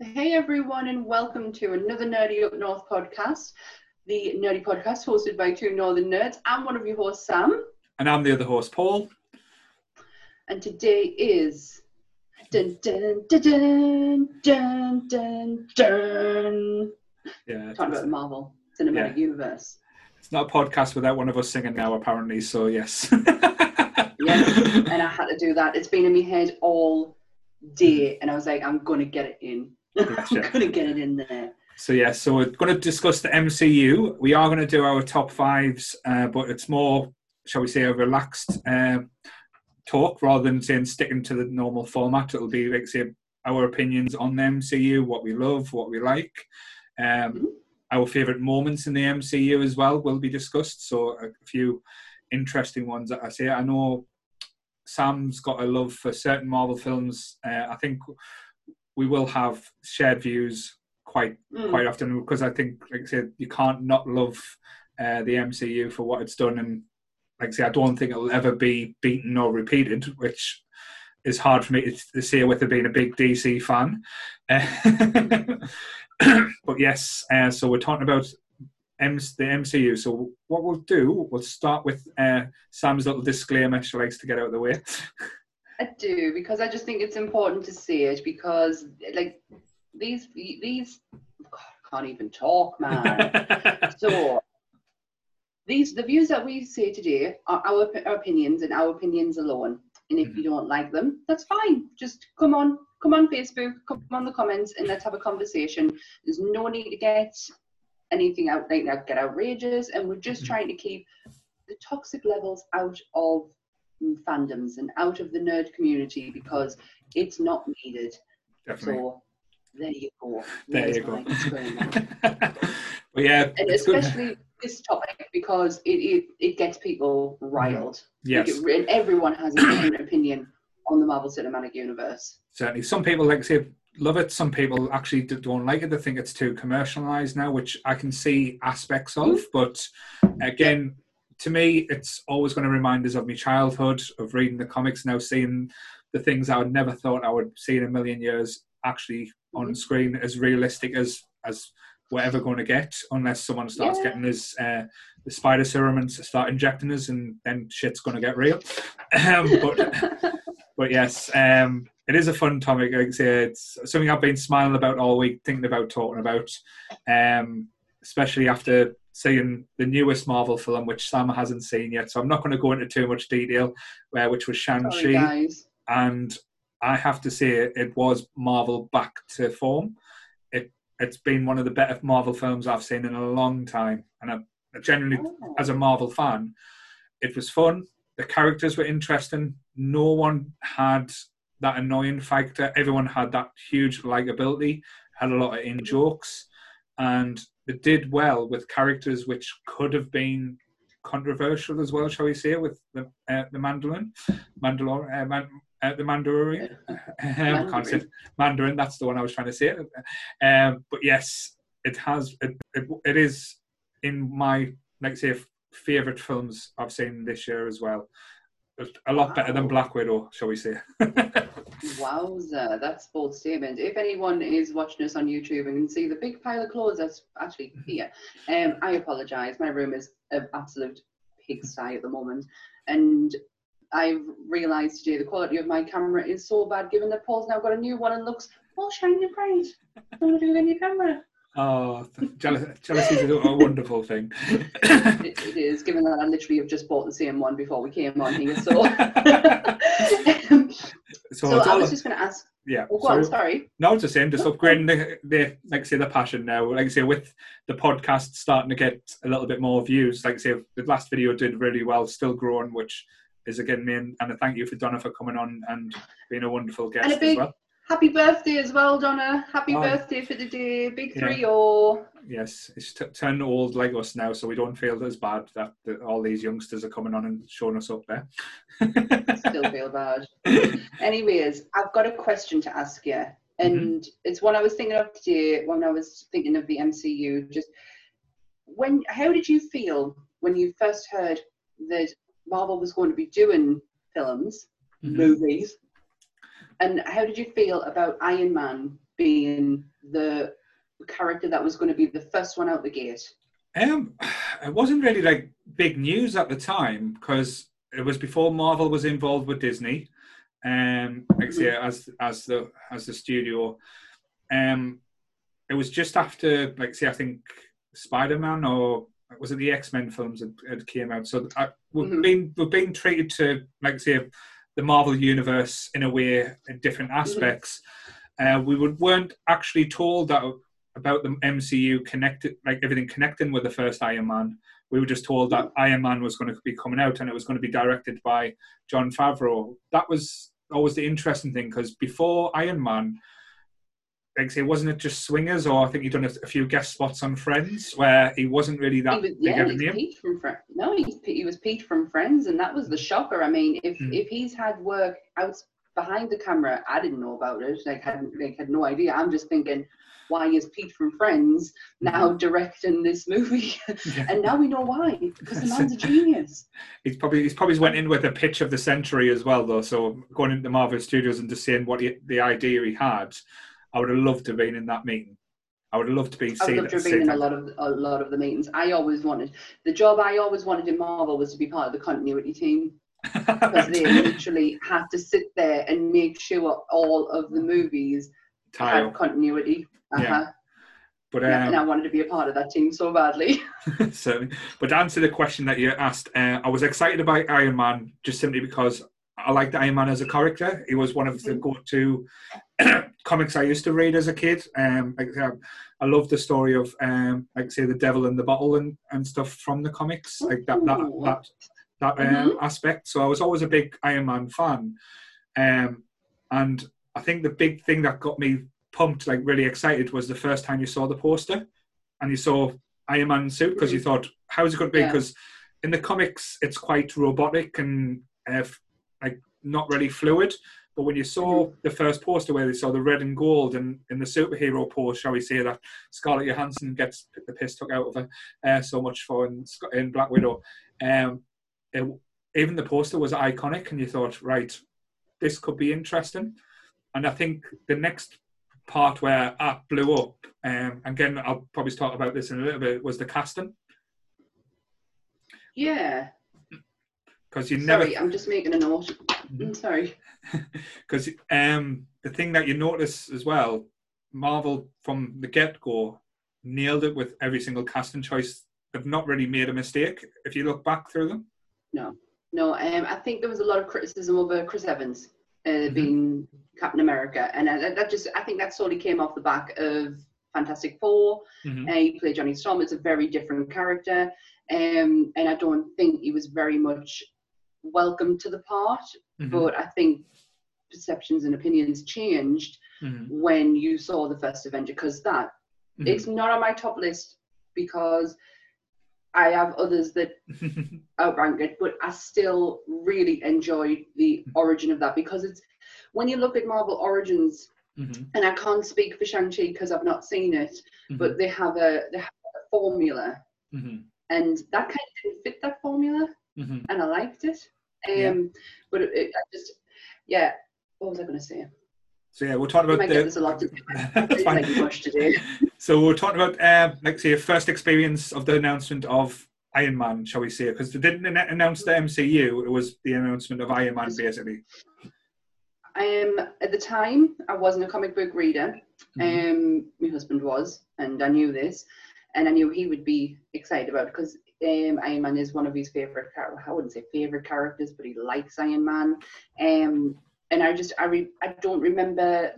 Hey everyone, and welcome to another Nerdy Up North podcast, the Nerdy podcast hosted by two Northern nerds. I'm one of your hosts, Sam, And I'm the other host, Paul. and today is dun dun dun dun dun dun dun. Yeah, Talking about the Marvel Cinematic Yeah. Universe. it's not a podcast without one of us singing now, apparently. So yes. Yes, and I had to do that. It's been in my head all day, and I was like, I'm gonna get it in. Yeah. gonna get it in there. So yeah, so we're going to discuss the MCU. We are going to do our top fives, uh, but it's more, shall we say, a relaxed uh, talk rather than saying sticking to the normal format. It'll be like say our opinions on the MCU, what we love, what we like, um, Mhm. our favorite moments in the MCU as well will be discussed. So a few interesting ones that I say. I know Sam's got a love for certain Marvel films. Uh, I think we will have shared views quite Mm. quite often because I think, like I said, you can't not love uh, the MCU for what it's done, and like I say, I don't think it'll ever be beaten or repeated, which is hard for me to, to say with it being a big DC fan. Uh, but yes, uh, so we're talking about M- the MCU. So what we'll do, we'll start with uh, Sam's little disclaimer she likes to get out of the way. I do because I just think it's important to see it because like these these God, I can't even talk, man. so these the views that we say today are our, our opinions and our opinions alone. And if you don't like them, that's fine. Just come on, come on Facebook, come on the comments, and let's have a conversation. There's no need to get anything out like that, get outrageous, and we're just Mhm. trying to keep the toxic levels out of fandoms and out of the nerd community because it's not needed. Definitely. So there you go. There There's you go. but yeah, and it's good. especially this topic because it, it, it gets people riled. Mm-hmm. Like it- and everyone has a different opinion on the Marvel Cinematic Universe. certainly. Some people like I say love it. Some people actually don't like it. They think it's too commercialized now, which I can see aspects of. Mm-hmm. But again, to me, it's always going to remind us of my childhood, of reading the comics, now seeing the things I would never thought I would see in a million years actually on Mhm. screen as realistic as as we're ever going to get, unless someone starts Yeah. getting his uh, the spider serum and start injecting us, and then shit's going to get real. Um, but but yes, um, it is a fun topic. Like I say, it's something I've been smiling about all week, thinking about, talking about, um, especially after seeing the newest Marvel film, which Sam hasn't seen yet. So I'm not going to go into too much detail, uh, which was Shang Sorry, Chi, and I have to say it was Marvel back to form. It it's been one of the better Marvel films I've seen in a long time, and I, I genuinely Oh. as a Marvel fan, it was fun. The characters were interesting. No one had that annoying factor. Everyone had that huge likability, had a lot of in jokes, and they did well with characters which could have been controversial as well, shall we say, with the uh, the Mandalorian, Mandalor, uh, Man, uh, the Mandalorian. Um, can't say. Mandarin. That's the one I was trying to say. Um, but yes, it has. It, it, it is in my like say favorite films I've seen this year as well. A lot better than Black Widow, shall we say? Wowza, that's bold statement. If anyone is watching us on YouTube and can see the big pile of clothes that's actually here, um, I apologise. My room is an absolute pigsty at the moment, and I've realised today the quality of my camera is so bad. Given that Paul's now got a new one and looks all shiny and bright. What do you do in your camera? Oh, jealousy, is a wonderful thing. It, it is. Given that I literally have just bought the same one before we came on here, so. Um, so, so I was just going to ask. yeah. Oh, go on. Sorry. No, it's the same. Just upgrading the, the like I say the passion now. Like I say, with the podcast starting to get a little bit more views. Like I say, the last video did really well, still growing, which is again me and, and a thank you for Donna for coming on and being a wonderful guest a big as well. Happy birthday as well, Donna. Happy Oh. birthday for the day. Big Yeah. three oh. Yes, it's t- turned old like us now, so we don't feel as bad that, that all these youngsters are coming on and showing us up there. Still feel bad. Anyways, I've got a question to ask you. And it's one I was thinking of today when I was thinking of the MCU. Just when how did you feel when you first heard that Marvel was going to be doing films, Mhm. movies? And how did you feel about Iron Man being the character that was going to be the first one out the gate? Um, it wasn't really like big news at the time because it was before Marvel was involved with Disney. Um, like say, as as the as the studio, um, it was just after like say I think Spider Man or was it the X Men films that had came out. So I, we've Mhm. been we've been treated to like say the Marvel universe in a way in different aspects. Uh, we would, weren't actually told that about the MCU connected, like everything connecting with the first Iron Man. We were just told that Iron Man was going to be coming out and it was going to be directed by Jon Favreau. That was always the interesting thing because before Iron Man, like I say, wasn't it just Swingers or I think he'd done a, few guest spots on Friends where he wasn't really that he was, big yeah, of a he's name. Pete from Friends. No, he's he was Pete from Friends, and that was the shocker. I mean, if Mm. if he's had work out behind the camera, I didn't know about it. Like, hadn't like had no idea. I'm just thinking, why is Pete from Friends now directing this movie? Yeah. and now we know why, because the man's a genius. He's probably he's probably went in with a pitch of the century as well, though. So going into Marvel Studios and just saying what he, the idea he had, I would have loved to have been in that meeting. I would have loved to be I would seen. love to have been in a lot of a lot of the meetings. I always wanted the job. I always wanted in Marvel was to be part of the continuity team. because they literally had to sit there and make sure all of the movies Tie had continuity. Uh-huh. Yeah. But um, and I wanted to be a part of that team so badly. certainly. But to answer the question that you asked, uh, I was excited about Iron Man just simply because I liked Iron Man as a character. He was one of the Mhm. go-to comics I used to read as a kid. Um, like, I love the story of, um, like say, the Devil in the Bottle and, and stuff from the comics, like that that that that um, aspect. So I was always a big Iron Man fan, um, and I think the big thing that got me pumped, like really excited, was the first time you saw the poster and you saw Iron Man suit because you thought, how's it going to be? Yeah. Because in the comics, it's quite robotic and uh, not really fluid. But when you saw the first poster where they saw the red and gold and in the superhero pose, shall we say that Scarlett Johansson gets the piss took out of her uh, so much for in, in Black Widow, um, it, even the poster was iconic, and you thought, right, this could be interesting. And I think the next part where that blew up, um, again, I'll probably talk about this in a little bit, was the casting yeah. because you never Sorry, I'm just making a note. I'm sorry. because um, the thing that you notice as well, Marvel from the get go nailed it with every single casting choice. They've not really made a mistake if you look back through them. No, no. um, I think there was a lot of criticism over Chris Evans uh, Mhm. being Captain America, and uh, that just I think that solely came off the back of Fantastic 4 Mhm. Uh, he played Johnny Storm. It's a very different character, um, and I don't think he was very much welcome to the part. Mhm. But I think perceptions and opinions changed Mhm. when you saw the first Avenger because that Mhm. it's not on my top list because I have others that outrank it, but I still really enjoyed the origin of that because it's when you look at Marvel Origins, Mhm. and I can't speak for Shang-Chi because I've not seen it, Mhm. but they have a they have a formula and that kind of didn't fit that formula and I liked it. Um Yeah. but it, it I just yeah, what was I gonna say? So yeah, we're talking about the. this a lot to fine. like to do. So we're talking about, uh, like, say, your first experience of the announcement of Iron Man, shall we say? Because they didn't announce the MCU; it was the announcement of Iron Man, basically. Um, at the time, I wasn't a comic book reader. Mhm. Um, my husband was, and I knew this, and I knew he would be excited about because um, Iron Man is one of his favorite. Char- I wouldn't say favorite characters, but he likes Iron Man. Um, and I just I re- I don't remember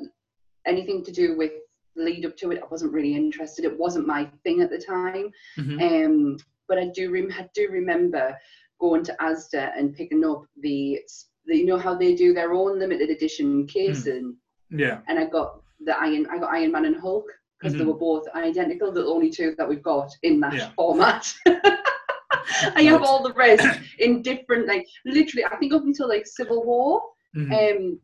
anything to do with lead up to it. I wasn't really interested. It wasn't my thing at the time. Mhm. Um, but I do rem- I do remember going to Asda and picking up the, the you know how they do their own limited edition casing, Yeah. and I got the Iron I got Iron Man and Hulk because they Mhm. were both identical, the only two that we've got in that Yeah. format. I have all the rest in different like literally I think up until like Civil War. Mhm. Um,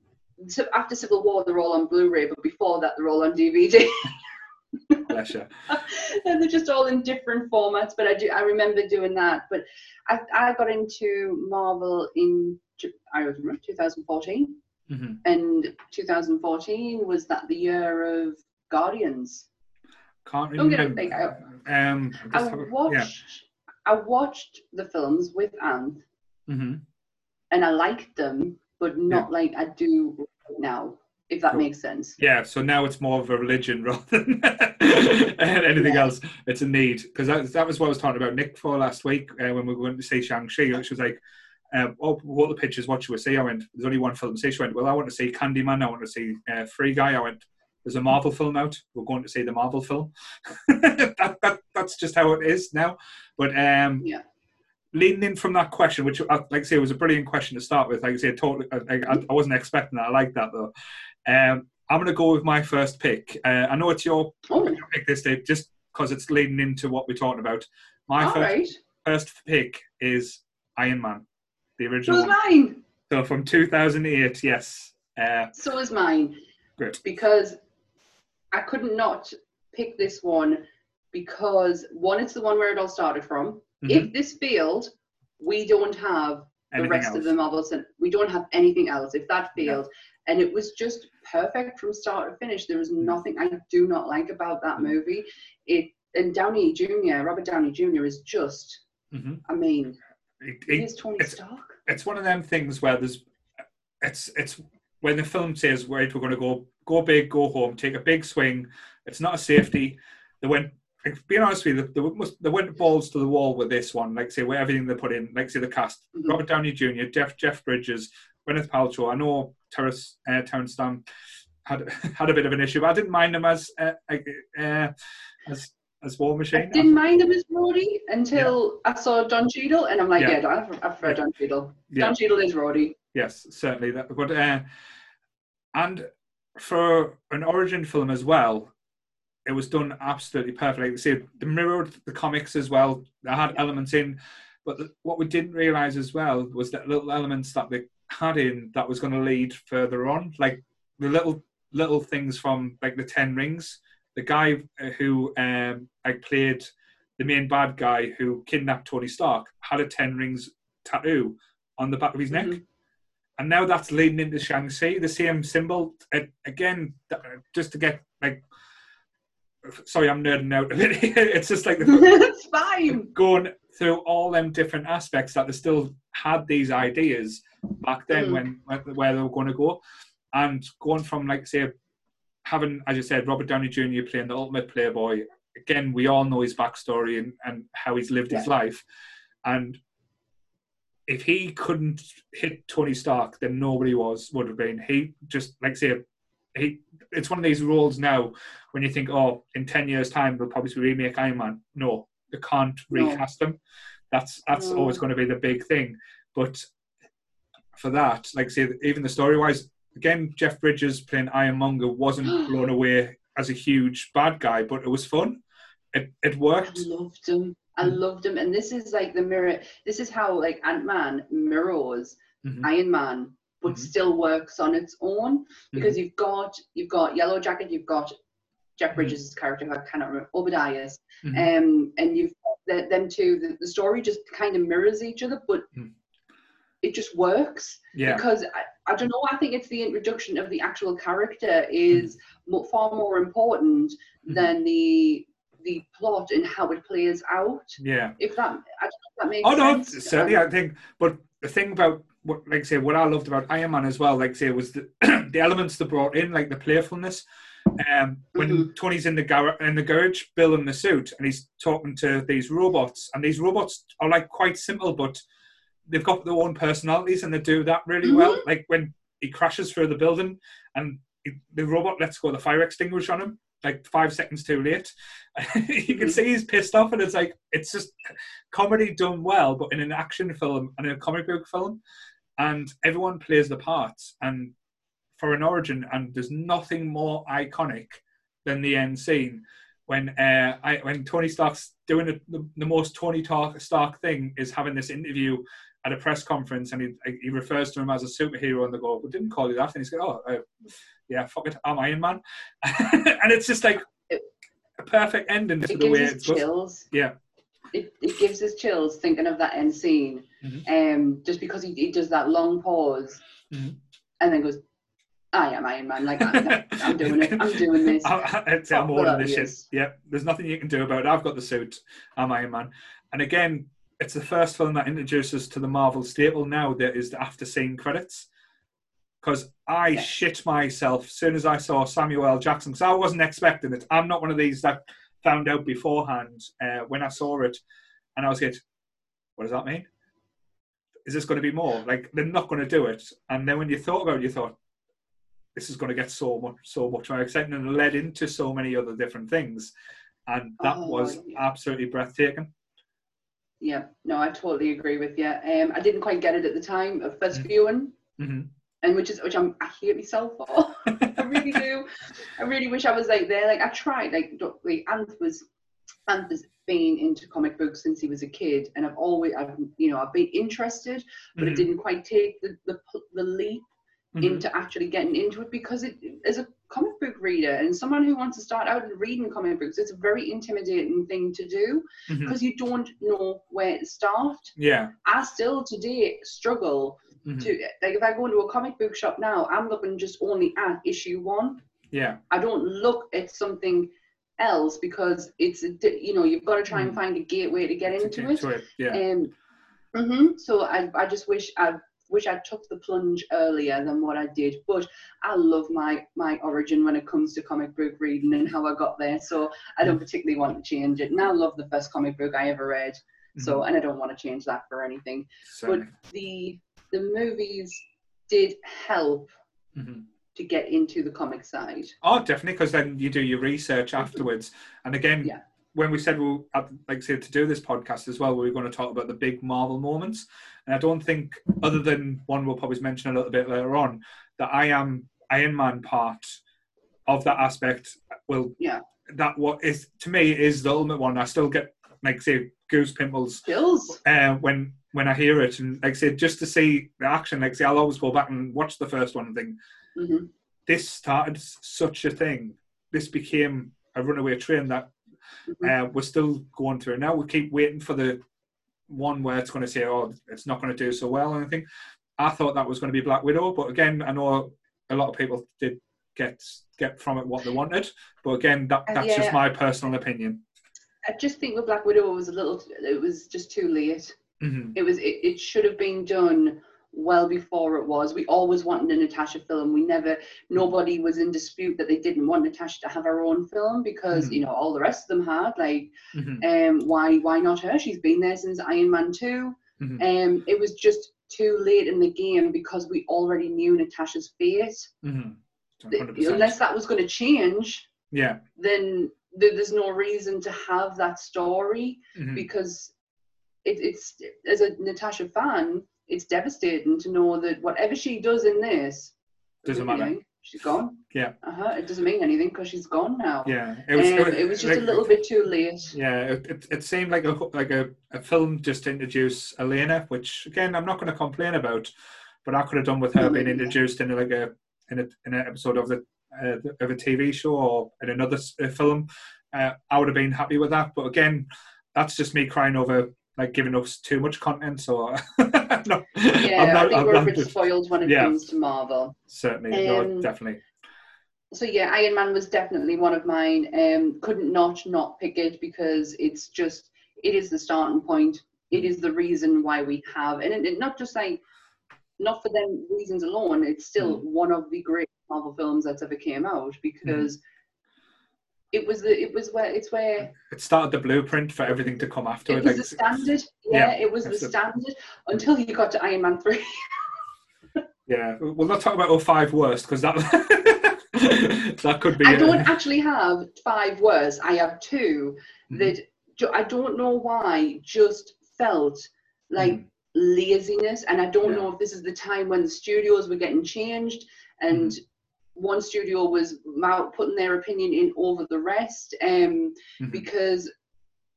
so after Civil War they're all on Blu-ray, but before that they're all on DVD. Bless you. and they're just all in different formats. But I do, I remember doing that. But I, I got into Marvel in I remember 2014, Mhm. and 2014 was that the year of Guardians. Can't Don't get remember. it, like, um, I just have a- watched I watched the films with Anth yeah. hmm and I liked them, but not like I do right now, if that Cool. makes sense. Yeah, so now it's more of a religion rather than anything Yeah. else. It's a need because that, that was what I was talking about Nick for last week uh, when we went to see Shang Chi. She was like, uh, "Oh, what the pictures? What should we see?" I went, "There's only one film to see." She went, "Well, I want to see Candyman. I want to see uh, Free Guy." I went, "There's a Marvel film out. We're going to see the Marvel film." that, that, that's just how it is now. But um, Yeah. leading in from that question, which, uh, like I say, it was a brilliant question to start with. Like I say, totally, I, I, I wasn't expecting that. I like that though. Um, I'm going to go with my first pick. Uh, I know it's your Oh, your pick this day, just because it's leading into what we're talking about. My all first, right. first pick is Iron Man, the original one. mine. So from 2008, yes. Uh, So is mine. Good. Because I couldn't not pick this one because one, it's the one where it all started from. mhm. If this failed, we don't have the Anything rest else? of the Marvel cin- We don't have anything else. If that Yeah. failed, and it was just perfect from start to finish. There was nothing I do not like about that Mm. movie. It and Downey Jr. Robert Downey Jr. is just. Mhm. I mean, It- he it- is Tony it's- Stark. it's one of them things where there's it's it's when the film says right we're going to go go big go home take a big swing it's not a safety they went being honest with you they, they, must, they went balls to the wall with this one like say with everything they put in like say the cast Mhm. Robert Downey Jr Jeff Jeff Bridges Gwyneth Paltrow I know Terrence uh, Terrence Stamp had had a bit of an issue but I didn't mind them as uh, uh, as as War I Machine didn't mind him as Rhodey until I saw Don Cheadle, and I'm like, Yeah. yeah, I prefer, I prefer Don Cheadle. Yeah. Don Cheadle is Rhodey. yes, certainly. That, but uh, and for an origin film as well, it was done absolutely perfectly. Like, see, they mirrored the comics as well. They had elements in, but the, what we didn't realize as well was that little elements that they had in that was going to lead further on, like the little little things from like the Ten Rings. The guy uh, who um, like played the main bad guy who kidnapped Tony Stark had a Ten Rings tattoo on the back of his neck Mhm. And now that's leading into Shang-Chi, the same symbol. It, again, just to get like, sorry, I'm nerding out a bit. it's just like the, it's fine. going through all them different aspects that they still had these ideas back then Mhm. when, when where they were going to go, and going from like say having, as you said, Robert Downey Jr. playing the ultimate playboy. Again, we all know his backstory and, and how he's lived his life, and if he couldn't hit Tony Stark, then nobody was would have been. He just like say he. It's one of these roles now when you think, oh, in ten years' time they'll probably remake Iron Man. No, they can't No. recast him. That's that's No. always going to be the big thing. But for that, like say, even the story wise, again, Jeff Bridges playing Ironmonger wasn't blown away as a huge bad guy, but it was fun. It it I worked. loved him. I loved him, and this is like the mirror. This is how like Ant Man mirrors Mhm. Iron Man, but Mhm. still works on its own Mm-hmm. because you've got you've got Yellow Jacket, you've got Jeff Mhm. Bridges' character, who I cannot remember, Obadiah's, Mhm. um, and you've got them two. The, the story just kind of mirrors each other, but Mhm. it just works yeah, because I, I don't know. I think it's the introduction of the actual character is mo- far more important Mhm. than the the plot and how it plays out. yeah. If that, I don't know if that makes Oh no, sense. certainly Um, I think. But the thing about what, like I say, what I loved about Iron Man as well, like I say, was the the elements they brought in, like the playfulness. Um, when Mhm. Tony's in the gar- in the garage building the suit, and he's talking to these robots, and these robots are like quite simple, but they've got their own personalities, and they do that really well. Like when he crashes through the building, and he, the robot lets go the fire extinguisher on him, like five seconds too late. you can Mhm. see he's pissed off, and it's like it's just comedy done well, but in an action film and a comic book film, and everyone plays the parts. And for an origin, and there's nothing more iconic than the end scene when uh, I, when Tony Stark's doing it, the, the most Tony Tar- Stark thing is having this interview at a press conference, and he he refers to him as a superhero, and they go, "We didn't call you that," and he's like, "Oh, uh, yeah, fuck it, I'm Iron Man," and it's just like a perfect ending to it the way gives us it's chills. Yeah. It, it gives us chills thinking of that end scene, Mhm. um, just because he, he does that long pause Mhm. and then goes, I am Iron Man. Like I'm, I'm doing it. I'm doing this. I, Oh, all in this shit. Yep. There's nothing you can do about it. I've got the suit. I'm Iron Man. And again, it's the first film that introduces to the Marvel staple now that is the after scene credits. Because I Yeah. shit myself as soon as I saw Samuel L. Jackson. Because I wasn't expecting it. I'm not one of these that found out beforehand uh, when I saw it. And I was like, what does that mean? Is this going to be more? Like, they're not going to do it. And then when you thought about it, you thought, this is going to get so much, so much more exciting, and it led into so many other different things, and that Oh, was yeah. absolutely breathtaking. Yeah, no, I totally agree with you. Um, I didn't quite get it at the time of first Mm. viewing, hmm and which is which I'm I hate myself for. I really do. I really wish I was like there. Like I tried. Like don't- like Anth was Anth has been into comic books since he was a kid, and I've always I've you know I've been interested, but it didn't quite take the the, the leap Mm-hmm. into actually getting into it because it as a comic book reader and someone who wants to start out and reading comic books, it's a very intimidating thing to do because you don't know where to start. Yeah. I still today struggle Mhm. to like if I go into a comic book shop now, I'm looking just only at issue one. Yeah. I don't look at something else because it's a you know you've got to try and Mm. find a gateway to get To into get it. it. Yeah. Um, mhm. So I I just wish I wish I took the plunge earlier than what I did. But I love my my origin when it comes to comic book reading and how I got there. So I don't particularly want to change it. And I love the first comic book I ever read. So Mhm. and I don't want to change that for anything Certainly. the the movies did help Mhm. to get into the comic side. Oh, definitely, because then you do your research afterwards. And again, Yeah. when we said we'll, I'd like said, to do this podcast as well, we were going to talk about the big Marvel moments. And I don't think, other than one we'll probably mention a little bit later on, that I am Iron Man part of that aspect will Yeah. that what is to me is the ultimate one. I still get like say goose pimples Skills. uh, when when I hear it, and like I said, just to see the action. Like say, I'll always go back and watch the first one and think hmm this started such a thing. This became a runaway train that Mhm. uh, we're still going through. And now we keep waiting for the one where it's going to say, "Oh, it's not going to do so well." or anything. I thought that was going to be Black Widow, but again, I know a lot of people did get get from it what they wanted. But again, that, Uh, that's yeah. just my personal opinion. I just think with Black Widow it was a little. It was just too late. hmm It was. It, it should have been done well before it was. We always wanted a Natasha film. We never. Nobody was in dispute that they didn't want Natasha to have her own film because Mhm. you know all the rest of them had. Like, hmm um, why why not her? She's been there since Iron Man two. hmm Um, it was just too late in the game because we already knew Natasha's fate. hmm Unless that was going to change, yeah. then th- there's no reason to have that story hmm because it, it's as a Natasha fan, it's devastating to know that whatever she does in this Doesn't matter. she's gone. Yeah. Uh-huh. It doesn't mean anything because she's gone now. Yeah. It was, um, it was just like- a little bit too late. Yeah, it, it, it seemed like a like a, a film just to introduce Elena, which again I'm not going to complain about, but I could have done with her being introduced in like a in a in an episode of the uh, of a TV show or in another uh, film. Uh, I would have been happy with that, but again, that's just me crying over like giving us too much content. So no, Yeah, not, I think I'm we're a bit spoiled when it Yeah. comes to Marvel. certainly no, Um, definitely. so yeah, Iron Man was definitely one of mine. Um, couldn't not not pick it because it's just it is the starting point. It is the reason why we have, and it, it- not just like not for them reasons alone. It's still one of the great Marvel films that's ever came out because it was the it was where it's where It started the blueprint for everything to come after it was Like, the standard. Yeah, yeah, it was the it. standard until you got to Iron Man three. yeah, we'll not talk about 05 worst because that that could be. I uh, don't actually have five words. I have two Mhm. that I don't know why just felt like Mhm. laziness, and I don't Yeah. know if this is the time when the studios were getting changed and. Mm-hmm. One studio was putting their opinion in over the rest, um, Mhm. because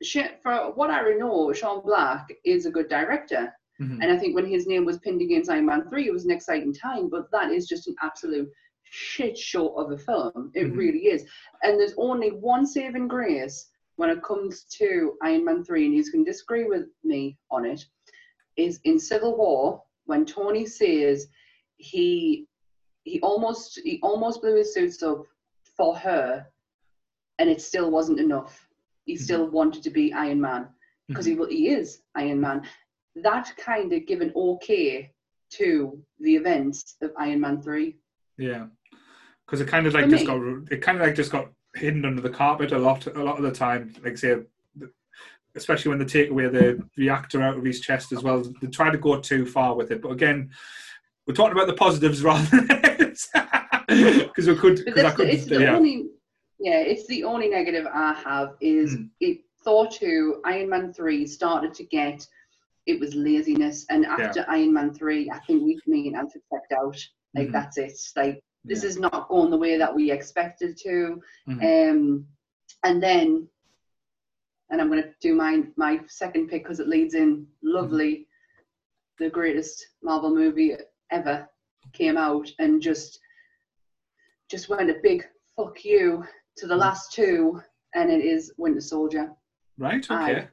shit, for what I know, Shane Black is a good director. Mhm. And I think when his name was pinned against Iron Man 3, it was an exciting time, but that is just an absolute shit show of a film. It Mhm. really is. And there's only one saving grace when it comes to Iron Man 3, and you can disagree with me on it, is in Civil War when Tony says he he almost he almost blew his suits up for her, and it still wasn't enough. He Mhm. still wanted to be Iron Man because he will he is Iron Man. That kind of given okay to the events of Iron Man three. Yeah, because it kind of like For just me- got it kind of like just got hidden under the carpet a lot a lot of the time. Like say, especially when they take away the reactor out of his chest as well, they try to go too far with it. But again, we're talking about the positives rather than because we could because I could it's the yeah only yeah, it's the only negative I have is Mm. it Thor two, Iron Man three started to get it was laziness and after Iron Man three, I think we me and Anthony checked out. Like Mhm. that's it. Like this Yeah. is not going the way that we expected to. Mhm. Um and then and I'm gonna do my my second pick because it leads in lovely. The greatest Marvel movie ever came out and just just went a big fuck you to the last two, and it is Winter Soldier. right I- okay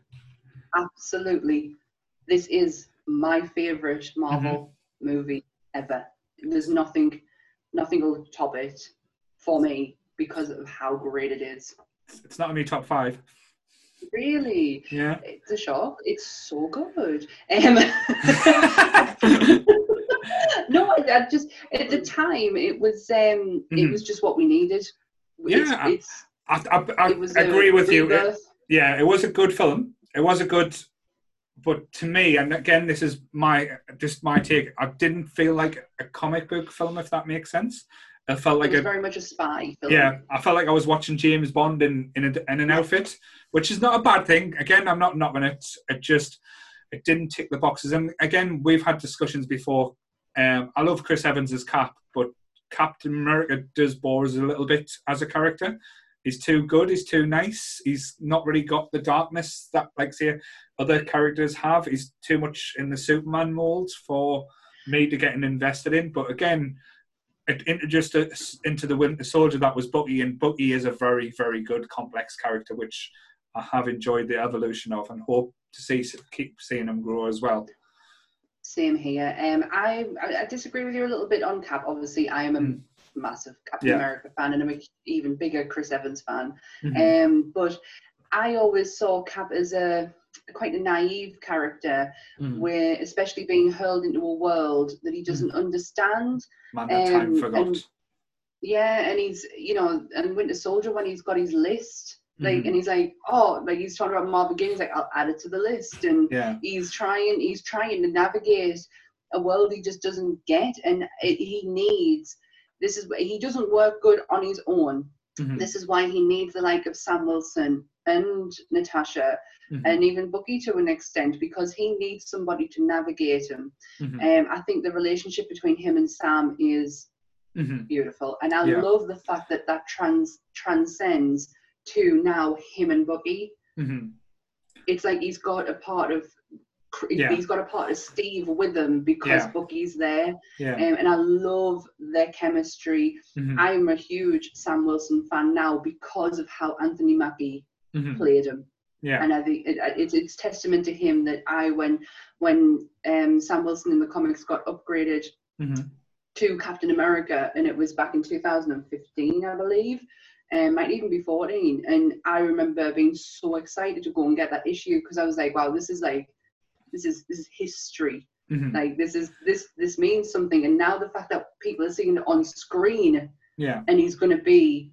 Absolutely, this is my favorite Marvel movie ever. There's nothing, nothing will top it for me because of how great it is. it's not in my top five Really, yeah it's a shock. It's so good. Um, no, I, I just at the time it was um it Mhm. was just what we needed. Yeah, it's, I- it's I, I, I it agree with you It- yeah, it was a good film. It was a good, but to me, and again, this is my just my take. I didn't feel like a comic book film, if that makes sense. I felt like it was a very much a spy film. yeah, I felt like I was watching James Bond in in, a, in an outfit, which is not a bad thing. Again, I'm not knocking it. It just it didn't tick the boxes. And again, we've had discussions before. Um, I love Chris Evans as Cap, but Captain America does bore us a little bit as a character. He's too good. He's too nice. He's not really got the darkness that, like, say, other characters have. He's too much in the Superman mold for me to get invested in. But again, it introduced us into the Winter Soldier that was Bucky, and Bucky is a very, very good, complex character, which I have enjoyed the evolution of, and hope to see keep seeing him grow as well. Same here. Um, I, I disagree with you a little bit on Cap. Obviously, I am a Mm. massive Captain Yeah. America fan, and I'm an even bigger Chris Evans fan. Mhm. Um, but I always saw Cap as a quite a naive character, Mhm. where especially being hurled into a world that he doesn't understand. Man, um, forgot. and- Yeah, and he's you know, and Winter Soldier when he's got his list, like, Mhm. and he's like, oh, like he's talking about Marvin Gaye's, like I'll add it to the list, and yeah, he's trying, he's trying to navigate a world he just doesn't get, and it, he needs. This is he doesn't work good on his own. Mhm. This is why he needs the like of Sam Wilson and Natasha Mhm. and even Bucky to an extent because he needs somebody to navigate him. Mhm. Um, I think the relationship between him and Sam is Mhm. beautiful, and I Yeah. love the fact that that trans transcends to now him and Bucky. Mhm. It's like he's got a part of Yeah. he's got a part of Steve with him because Yeah. Bucky's there, yeah, um, and I love their chemistry. Mhm. I'm a huge Sam Wilson fan now because of how Anthony Mackie Mhm. played him. yeah, and I think it, it's it's testament to him that I when when um, Sam Wilson in the comics got upgraded Mhm. to Captain America, and it was back in 2015, I believe, and might even be 14. And I remember being so excited to go and get that issue because I was like, wow, this is like this is this is history. Mhm. Like this is this this means something. And now the fact that people are seeing it on screen yeah, and he's going to be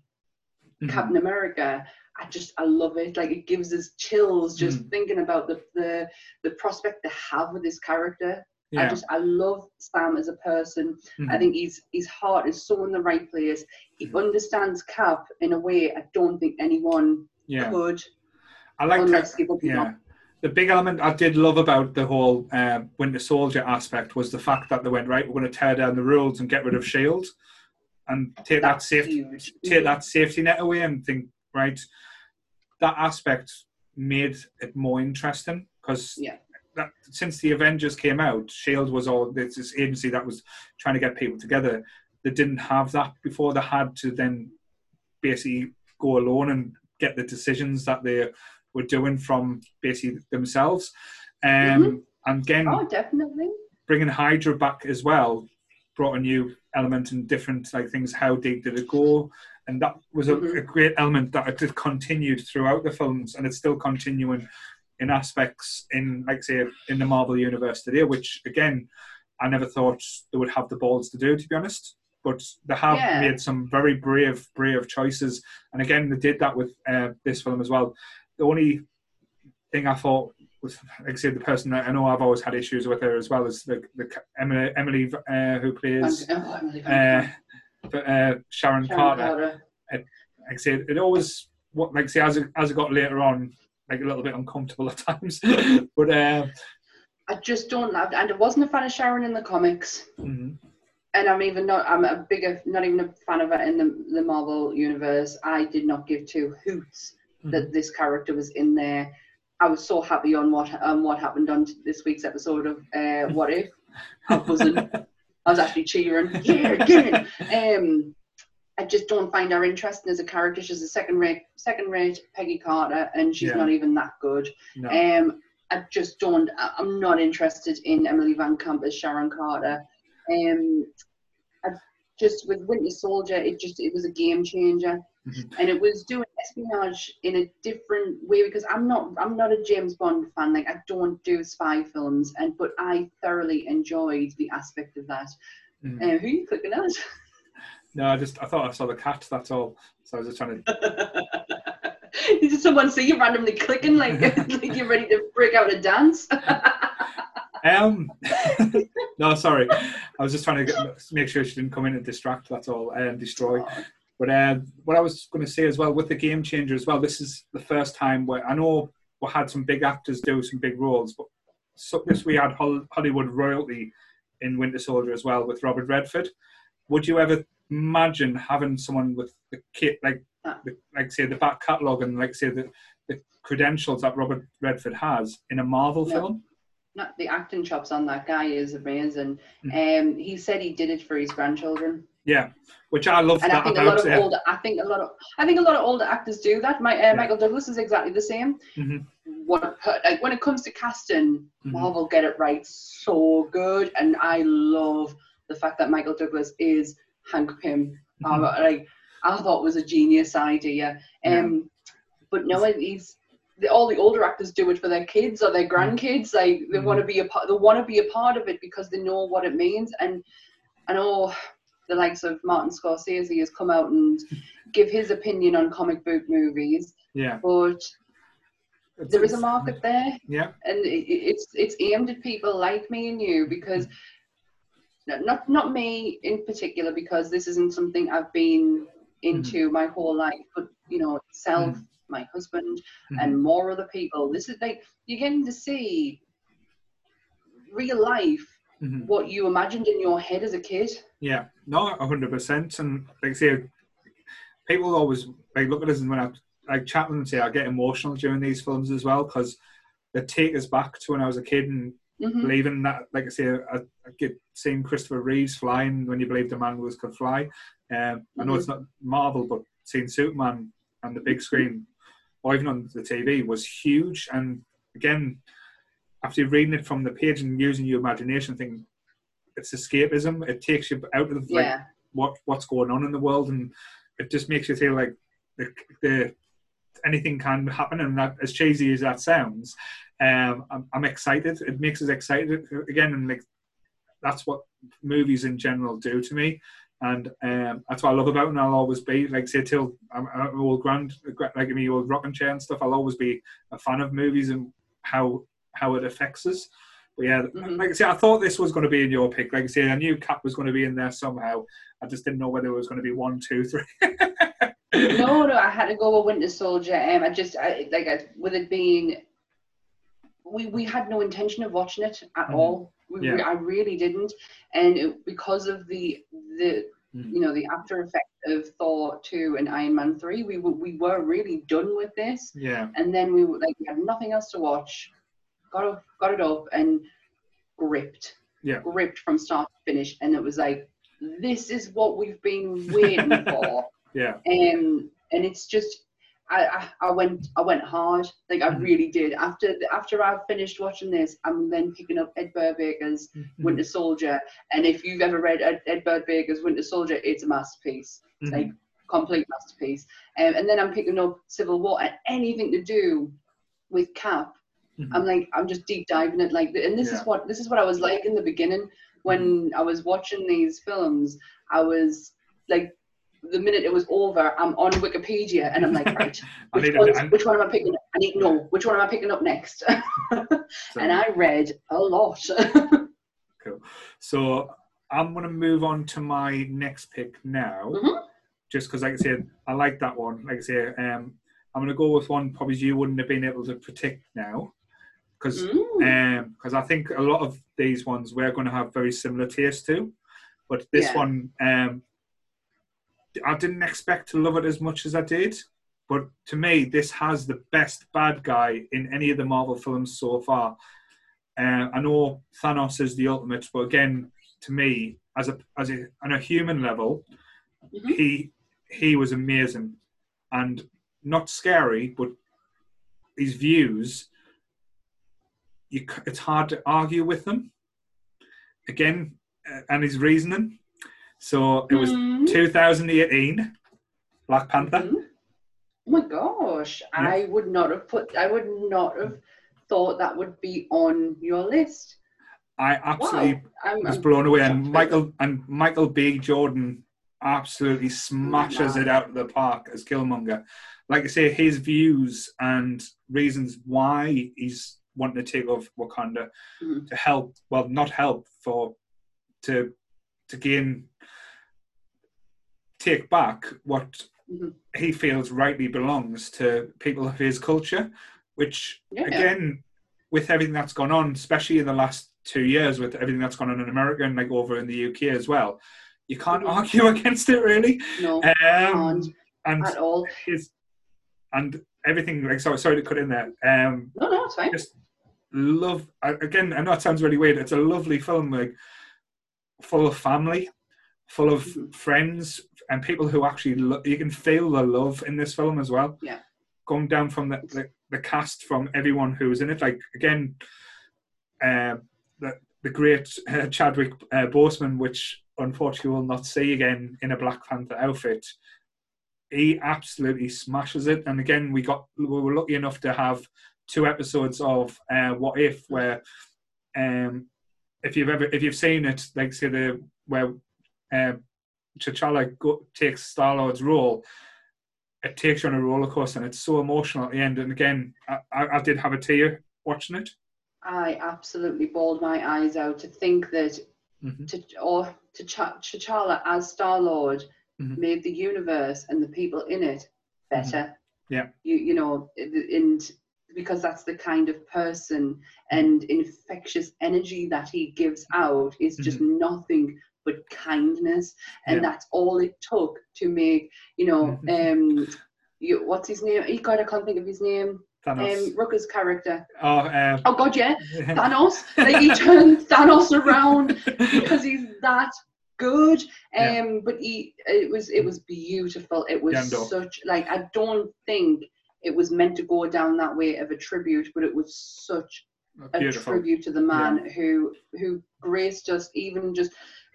Mhm. Captain America. I just I love it. Like it gives us chills just Mm. thinking about the the the prospect to have with this character. I just I love Sam as a person. I Mhm. think he's his heart is so in the right place. He Mm. understands Cap in a way I don't think anyone yeah. could I like unless that. people Yeah. The big element I did love about the whole uh, Winter Soldier aspect was the fact that they went right. We're going to tear down the rules and get rid of Shield, and take that safety huge. take that safety net away and think right. That aspect made it more interesting because Yeah. That since the Avengers came out, Shield was all this, agency that was trying to get people together. They didn't have that before. They had to then basically go alone and get the decisions that they were doing from basically themselves. Um, And again, Oh, definitely. bringing Hydra back as well brought a new element and different like things. How deep did it go? And that was a, Mhm. a great element that it continued throughout the films, and it's still continuing in aspects in like say in the Marvel universe today, which again I never thought they would have the balls to do, to be honest. But they have Yeah. made some very brave, brave choices, and again they did that with uh, this film as well. The only thing I thought was, like I said, the person that I know I've always had issues with her as well is the, the Emily, Emily uh, who plays oh, Emily uh, uh, Sharon, Sharon Carter. Carter. Like I said, it always what like I say as it, as it got later on, like a little bit uncomfortable at times. but uh, I just don't love, and I wasn't a fan of Sharon in the comics, mhm, and I'm even not. I'm a bigger, not even a fan of it in the the Marvel universe. I did not give two hoots mhm. that this character was in there. I was so happy on what um, what happened on this week's episode of uh, What If. I was. I was actually cheering. Yeah, it. Um, I just don't find her interesting as a character. She's a second rate, second rate Peggy Carter, and she's Yeah. not even that good. no. Um, I just don't. I'm not interested in Emily VanCamp as Sharon Carter. Um, I just with Winter Soldier, it just it was a game changer, Mhm. and it was doing espionage in a different way because I'm not I'm not a James Bond fan. Like I don't do spy films, and but I thoroughly enjoyed the aspect of that. Mhm. Um, who are you clicking at? no, I just I thought I saw the cat. That's all. So I was just trying to. Did someone see you randomly clicking like, like you're ready to break out a dance? Um, no, sorry. I was just trying to get, make sure she didn't come in and distract. That's all and destroy. But uh, what I was going to say as well with the game changer as well, this is the first time where I know we had some big actors do some big roles, but so this we had Hollywood royalty in Winter Soldier as well with Robert Redford. Would you ever imagine having someone with the kit like, Ah. the, like say the back catalogue and like say the, the credentials that Robert Redford has in a Marvel No. film? Not the acting chops on that guy is amazing. Mm. Um, he said he did it for his grandchildren, Yeah, which I love and I that think a lot of it. older. I think a lot of. I think a lot of older actors do that. My uh, Yeah. Michael Douglas is exactly the same. Mhm. What like when it comes to casting, Mhm. Marvel get it right so good, and I love the fact that Michael Douglas is Hank Pym. Um, like I thought was a genius idea. Um, but no, he's all the older actors do it for their kids or their grandkids. Like they Mhm. want to be a part. They want to be a part of it because they know what it means. And I know the likes of Martin Scorsese has come out and give his opinion on comic book movies, Yeah, but there is a market there Yeah, and it, it's it's aimed at people like me and you because not not me in particular because this isn't something I've been into my whole life, but you know, self, my husband, Mhm. and more other people. This is like you're getting to see real life Mhm. what you imagined in your head as a kid. Yeah, no, hundred percent. And like I say, people always like look at us and when I like chat with them say I get emotional during these films as well because they take us back to when I was a kid and hmm believing that, like I say, I, I get seeing Christopher Reeves flying when you believe the man was could fly. Um, I know Mhm. it's not Marvel, but seeing Superman on the big screen or even on the TV was huge. And again, after reading it from the page and using your imagination, thinking it's escapism. It takes you out of like Yeah. what what's going on in the world, and it just makes you feel like the, the anything can happen. And that, as cheesy as that sounds, um, I'm, I'm excited. It makes us excited again, and like that's what movies in general do to me. And um, that's what I love about, it, and I'll always be like say till I'm, I'm old grand, like me old rocking chair and stuff. I'll always be a fan of movies and how how it affects us. But yeah, Mhm. like I say, I thought this was going to be in your pick. Like I say, I knew Cap was going to be in there somehow. I just didn't know whether it was going to be one, two, three. no, no, I had to go with Winter Soldier. Um, I just I, like I, with it being, we we had no intention of watching it at Mhm. all. We, Yeah. we- I really didn't, and it, because of the the Mm. you know the after effect of Thor two and Iron Man three, we were we were really done with this, Yeah, and then we were like we had nothing else to watch, got it, got it up and gripped, Yeah. gripped from start to finish, and it was like this is what we've been waiting for yeah, um, and it's just I, I, I went I went hard like I Mhm. really did after after I finished watching this I'm then picking up Ed Brubaker's Mhm. Winter Soldier and if you've ever read Ed, Ed Brubaker's Winter Soldier it's a masterpiece Mhm. like complete masterpiece um, and then I'm picking up Civil War and anything to do with Cap Mhm. I'm like I'm just deep diving it like and this Yeah. is what this is what I was like in the beginning when I was watching these films I was like the minute it was over I'm on Wikipedia and I'm like right which, which one am I picking up I need to know which one am I picking up next and I read a lot cool. So I'm going to move on to my next pick now, Mhm. just because, like I said, I like that one. Like I say, um, I'm going to go with one probably you wouldn't have been able to predict now, because Mm. because I think a lot of these ones we're going to have very similar tastes to, but this Yeah. one um, I didn't expect to love it as much as I did. But to me, this has the best bad guy in any of the Marvel films so far. Uh, I know Thanos is the ultimate, but again, to me, as a as a on a human level, Mhm. he he was amazing and not scary, but his views, you it's hard to argue with them. Again, uh, and his reasoning. So it was Mhm. 2018, Black Panther. Mhm. Oh my gosh, I would not have put I would not have thought that would be on your list. I absolutely Wow. I'm, was I'm blown away, and. Michael and Michael B. Jordan absolutely smashes it out of the park as Killmonger. Like I say, his views and reasons why he's wanting to take over Wakanda Mhm. to help, well, not help for to to gain take back what Mhm. he feels rightly belongs to people of his culture, which Yeah. again, with everything that's gone on, especially in the last two years, with everything that's gone on in America and like over in the UK as well, you can't Mhm. argue against it really. no Um, and at all. his and everything like sorry, sorry to cut in there. Um, No, no, it's fine. just love again. I know it sounds really weird. It's a lovely film, like full of family, full of Mhm. friends and people who actually lo- you can feel the love in this film as well. Yeah. going down from the the, the cast from everyone who was in it. Like again, uh, the the great uh, Chadwick uh, Boseman, which unfortunately we'll not see again in a Black Panther outfit. He absolutely smashes it, and again, we got we were lucky enough to have two episodes of uh, What If, where um, if you've ever if you've seen it, like say the where uh, T'Challa go, takes Star Lord's role, it takes you on a roller coaster, and it's so emotional at the end. And again, I, I, I did have a tear watching it. I absolutely bawled my eyes out to think that Mhm. to or to T'Challa as Star Lord Mhm. made the universe and the people in it better. Yeah. You you know, and because that's the kind of person and infectious energy that he gives out is just nothing but kindness, and Yeah. that's all it took to make you know um. You, what's his name? He God, I can't think of his name. Thanos. Um, Rooker's character. oh, uh, Oh God, yeah, Thanos. like he turned Thanos around because he's that good. Um, Yeah. but he, it was, it was beautiful. It was Yondu. such like I don't think it was meant to go down that way of a tribute, but it was such a tribute to the man who who graced us even just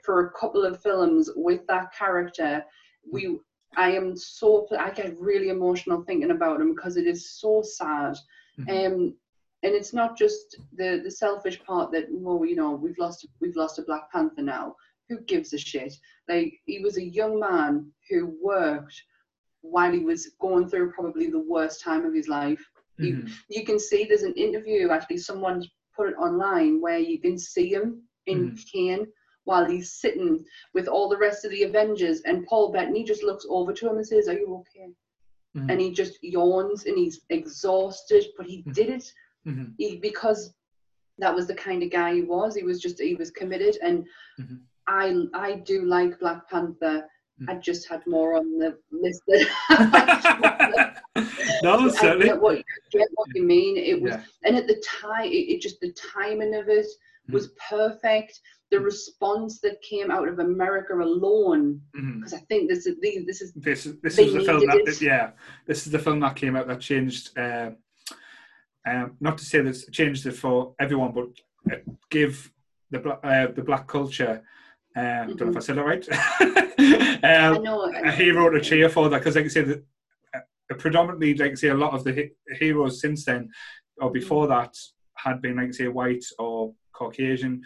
for a couple of films with that character. We, I am so, I get really emotional thinking about him because it is so sad. Mhm. Um, and it's not just the the selfish part that well you know we've lost we've lost a Black Panther now. Who gives a shit? Like he was a young man who worked while he was going through probably the worst time of his life you, Mhm. you can see there's an interview actually someone's put it online where you can see him in pain while he's sitting with all the rest of the avengers and paul bettany just looks over to him and says are you okay Mhm. and he just yawns and he's exhausted but he Mhm. did it Mhm. he, because that was the kind of guy he was he was just he was committed and Mhm. i i do like black panther Mhm. i just had more on the list than no, I certainly. get what, get what you mean. It was, Yeah. and at the time, it, it just the timing of it was perfect. The response that came out of America alone, because I think this is the- this is This this was the film that yeah, this is the film that came out that changed. Uh, um, not to say this changed it for everyone, but uh, give the uh, the black culture. Uh, Don't know if I said that right. I um, know a hero to cheer for that because, like I say, that uh, predominantly, like I say, a lot of the he- heroes since then or before that had been, like I say, white or Caucasian.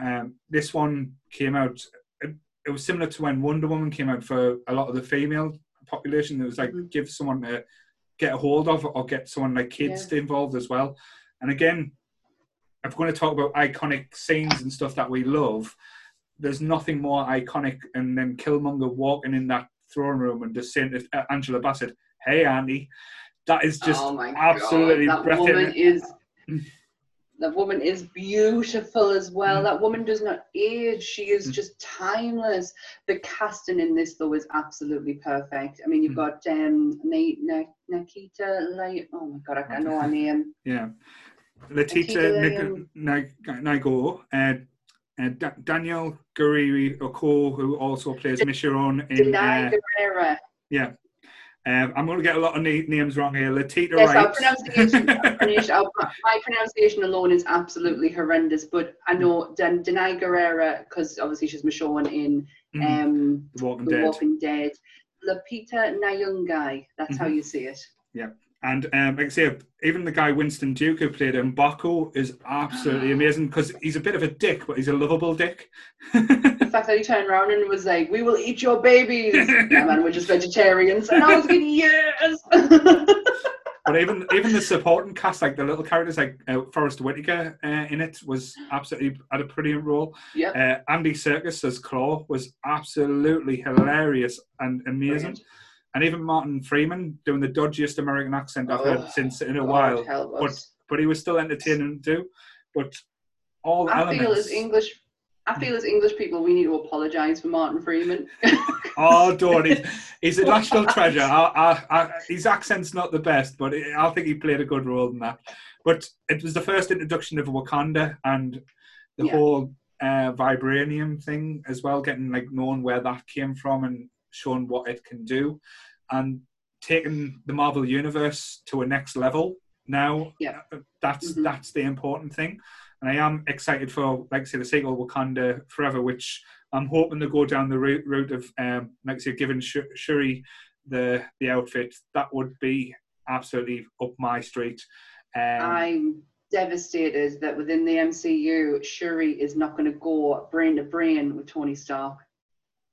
Um, this one came out. It, it was similar to when Wonder Woman came out for a lot of the female population. It was like Mhm. give someone to get a hold of or get someone like kids involved as well. And again, if we're going to talk about iconic scenes and stuff that we love, there's nothing more iconic and then Killmonger walking in that throne room and just saying to uh, Angela Bassett, "Hey, Annie," that is just oh absolutely breathtaking. woman is that woman is beautiful as well. Mm. That woman does not age. She is Mm. just timeless. The casting in this though is absolutely perfect. I mean, you've Mm. got um Nikita Lay. Oh my God, I, I know her name. Yeah. Letita Antigua, Nigo, uh, uh, Da- Daniel Guriri Oko, who also plays Michonne in. Denai Uh, Guerrera. yeah. Um, I'm going to get a lot of na- names wrong here. Letita Yes, our pronunciation, our pronunciation- our- my pronunciation alone is absolutely horrendous. But I know Dan- Denai Guerrera because obviously she's Michonne in Mhm. um, The Walking The Dead. Walking Dead. Lapita Nyungai, that's how Mhm. you see it. And um, like I say, even the guy Winston Duke who played him, Baku, is absolutely amazing because he's a bit of a dick, but he's a lovable dick. The fact that he turned around and was like, "We will eat your babies," yeah, man, we're just vegetarians, and I was like, "Yes." But even even the supporting cast, like the little characters, like uh, Forest Whitaker uh, in it, was absolutely had a brilliant role. yep. Uh, Andy Serkis as Klaue was absolutely hilarious and amazing. Brilliant. And even Martin Freeman doing the dodgiest American accent I've Oh, heard since in a God while, but but he was still entertaining too. But all I elements. feel as English. I feel as English people, we need to apologise for Martin Freeman. Oh, don't. He's, he's a national treasure. I, I, I, his accent's not the best, but I think he played a good role in that. But it was the first introduction of Wakanda and the Yeah. whole uh, vibranium thing as well, getting like known where that came from and showing what it can do, and taking the Marvel universe to a next level. Now, Yeah. Uh, that's Mhm. that's the important thing, and I am excited for, like I say, the sequel Wakanda Forever, which I'm hoping to go down the route, route of, um, like I say, giving Sh- Shuri the the outfit. That would be absolutely up my street. Um, I'm devastated that within the MCU, Shuri is not going to go brain to brain with Tony Stark.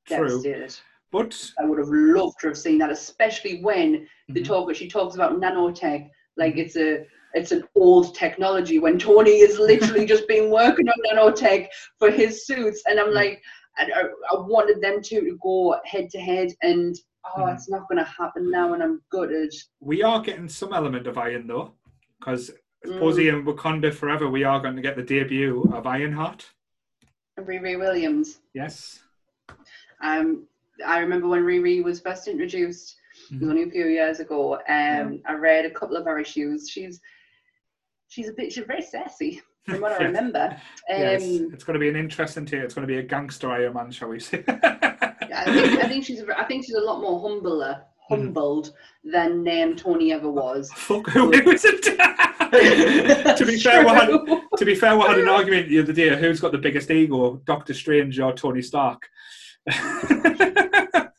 true, Devastated. But I would have loved to have seen that, especially when the Mhm. talk she talks about nanotech, like Mhm. it's a it's an old technology when Tony is literally just been working on nanotech for his suits, and I'm like, I, I, wanted them two to go head to head, and oh, Mhm. it's not going to happen now, and I'm gutted. we are getting some element of Iron though, because Mm. supposedly in Wakanda Forever we are going to get the debut of Ironheart. Riri Williams. Yes. Um, I remember when Riri was first introduced. It was Mhm. only a few years ago. Um, I read a couple of her issues. She's she's a bit she's very sassy from what I remember. Um, yes. It's going to be an interesting tale. It's going to be a gangster Iron Man, shall we say? I think I think she's a- I think she's a lot more humbler, Mm-hmm. humbled than um, Tony ever was. Fuck who was it? to be fair, we had, to be fair, we had an argument the other day. Who's got the biggest ego, Doctor Strange or Tony Stark?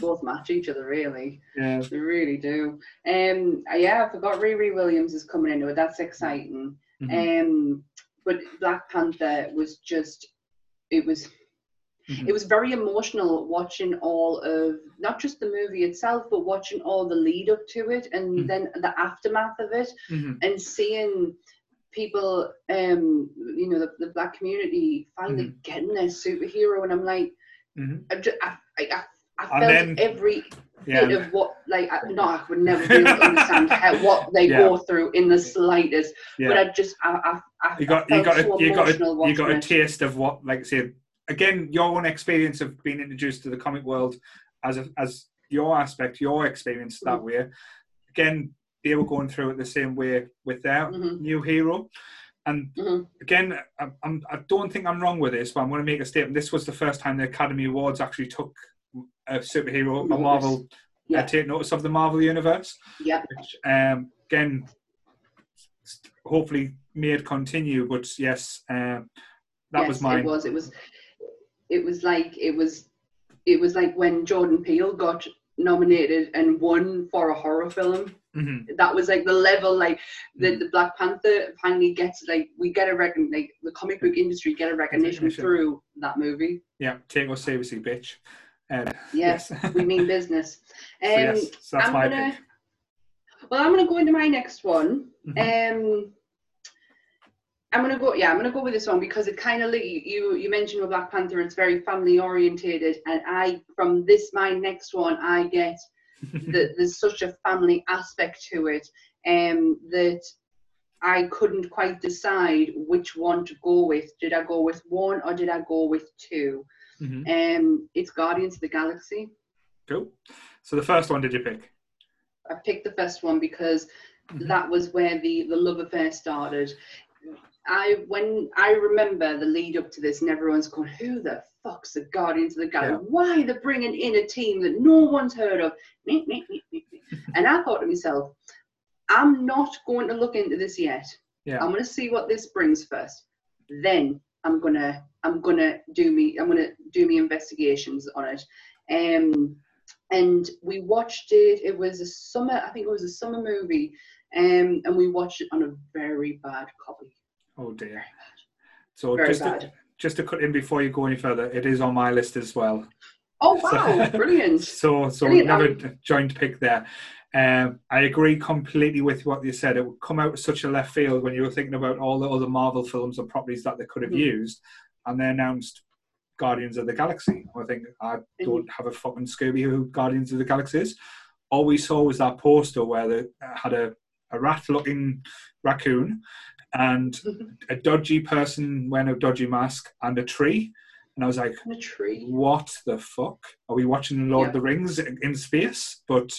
both match each other really. yeah. They really do. Um, yeah, I forgot Riri Williams is coming into it. That's exciting. Mhm. Um, but Black Panther was just, it was, Mhm. it was very emotional watching all of not just the movie itself, but watching all the lead up to it and Mhm. then the aftermath of it Mhm. and seeing people, um, you know, the, the black community finally getting their superhero, and I'm like, Mhm. I, just, I, I, I, felt then- every Yeah. bit of what like I, no I would never be able to understand how, what they Yeah. go through in the slightest yeah. but I just I, I, I you got you got a, so you got a, you got a taste of what like I said again your own experience of being introduced to the comic world as a, as your aspect your experience that Mm. way again they were going through it the same way with their Mhm. new hero And Mhm. again, I, I'm, I don't think I'm wrong with this, but I'm going to make a statement. This was the first time the Academy Awards actually took a superhero, a Marvel, Yeah. uh, take notice of the Marvel universe. Yeah. Which, um, again, hopefully may continue. But yes, um, that yes, was mine. It was. It was. It was like it was. It was like when Jordan Peele got nominated and won for a horror film. Mhm. That was like the level, like the, Mm. the Black Panther finally gets like we get a recon like the comic book industry get a recognition Recognition. through that movie. Yeah, take us seriously, bitch. Uh, Yes, we mean business. Um, so yes, so that's I'm my gonna, pick. Well, I'm gonna go into my next one. Mhm. Um, I'm gonna go. Yeah, I'm gonna go with this one because it kind of you you mentioned with Black Panther, it's very family orientated, and I from this my next one I get there's such a family aspect to it, um, that I couldn't quite decide which one to go with. Did I go with one or did I go with two? Mhm. Um, it's Guardians of the Galaxy. Cool. So the first one, did you pick? I picked the first one because Mhm. that was where the the love affair started. I when I remember the lead up to this, and everyone's going, "Who the fuck's the Guardians of the Galaxy? Yeah. Why they're bringing in a team that no one's heard of?" And I thought to myself, "I'm not going to look into this yet. Yeah. I'm going to see what this brings first. Then I'm gonna I'm gonna do me I'm gonna do me investigations on it." Um, and we watched it. It was a summer. I think it was a summer movie, um, and we watched it on a very bad copy. Oh dear. So Very just bad. Just to cut in before you go any further, it is on my list as well. Oh So- wow, brilliant! So so Brilliant. another joint pick there. Um, I agree completely with what you said. It would come out of such a left field when you were thinking about all the other Marvel films and properties that they could have Mhm. used, and they announced Guardians of the Galaxy. I think I don't have a fucking Scooby who Guardians of the Galaxy is. All we saw was that poster where they had a, a rat-looking raccoon and a dodgy person wearing a dodgy mask and a tree, and I was like, a tree. what the fuck? Are we watching Lord Yeah. of the Rings in in space? But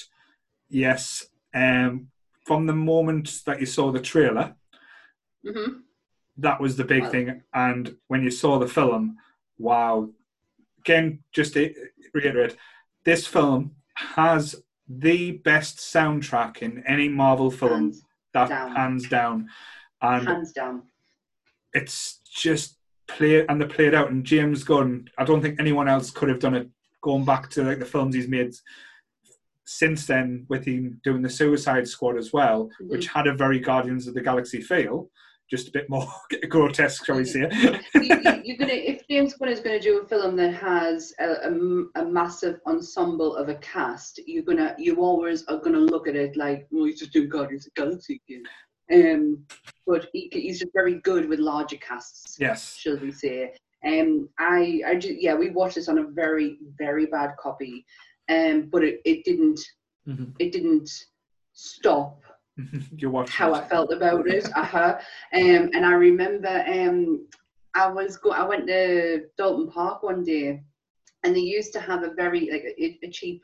yes, um, from the moment that you saw the trailer, hmm that was the big Wow. thing. And when you saw the film, wow. Again, just to reiterate, this film has the best soundtrack in any Marvel film Hands, that down. hands down. And hands down. it's just play and they played out. And James Gunn, I don't think anyone else could have done it. Going back to like the films he's made since then, with him doing the Suicide Squad as well, Mhm. which had a very Guardians of the Galaxy feel, just a bit more grotesque, shall we say? you, you're gonna if James Gunn is gonna do a film that has a massive ensemble of a cast, you're gonna you always are gonna look at it like, well, he's just doing Guardians of the Galaxy again. Um, but he, he's just very good with larger casts. yes. shall we say. Um, I, I ju- yeah, we watched this on a very, very bad copy, um, but it, it didn't, Mhm. it didn't stop you watched how it. I felt about it. uh-huh. um, and I remember, um, I was go, I went to Dalton Park one day, and they used to have a very like a, a cheap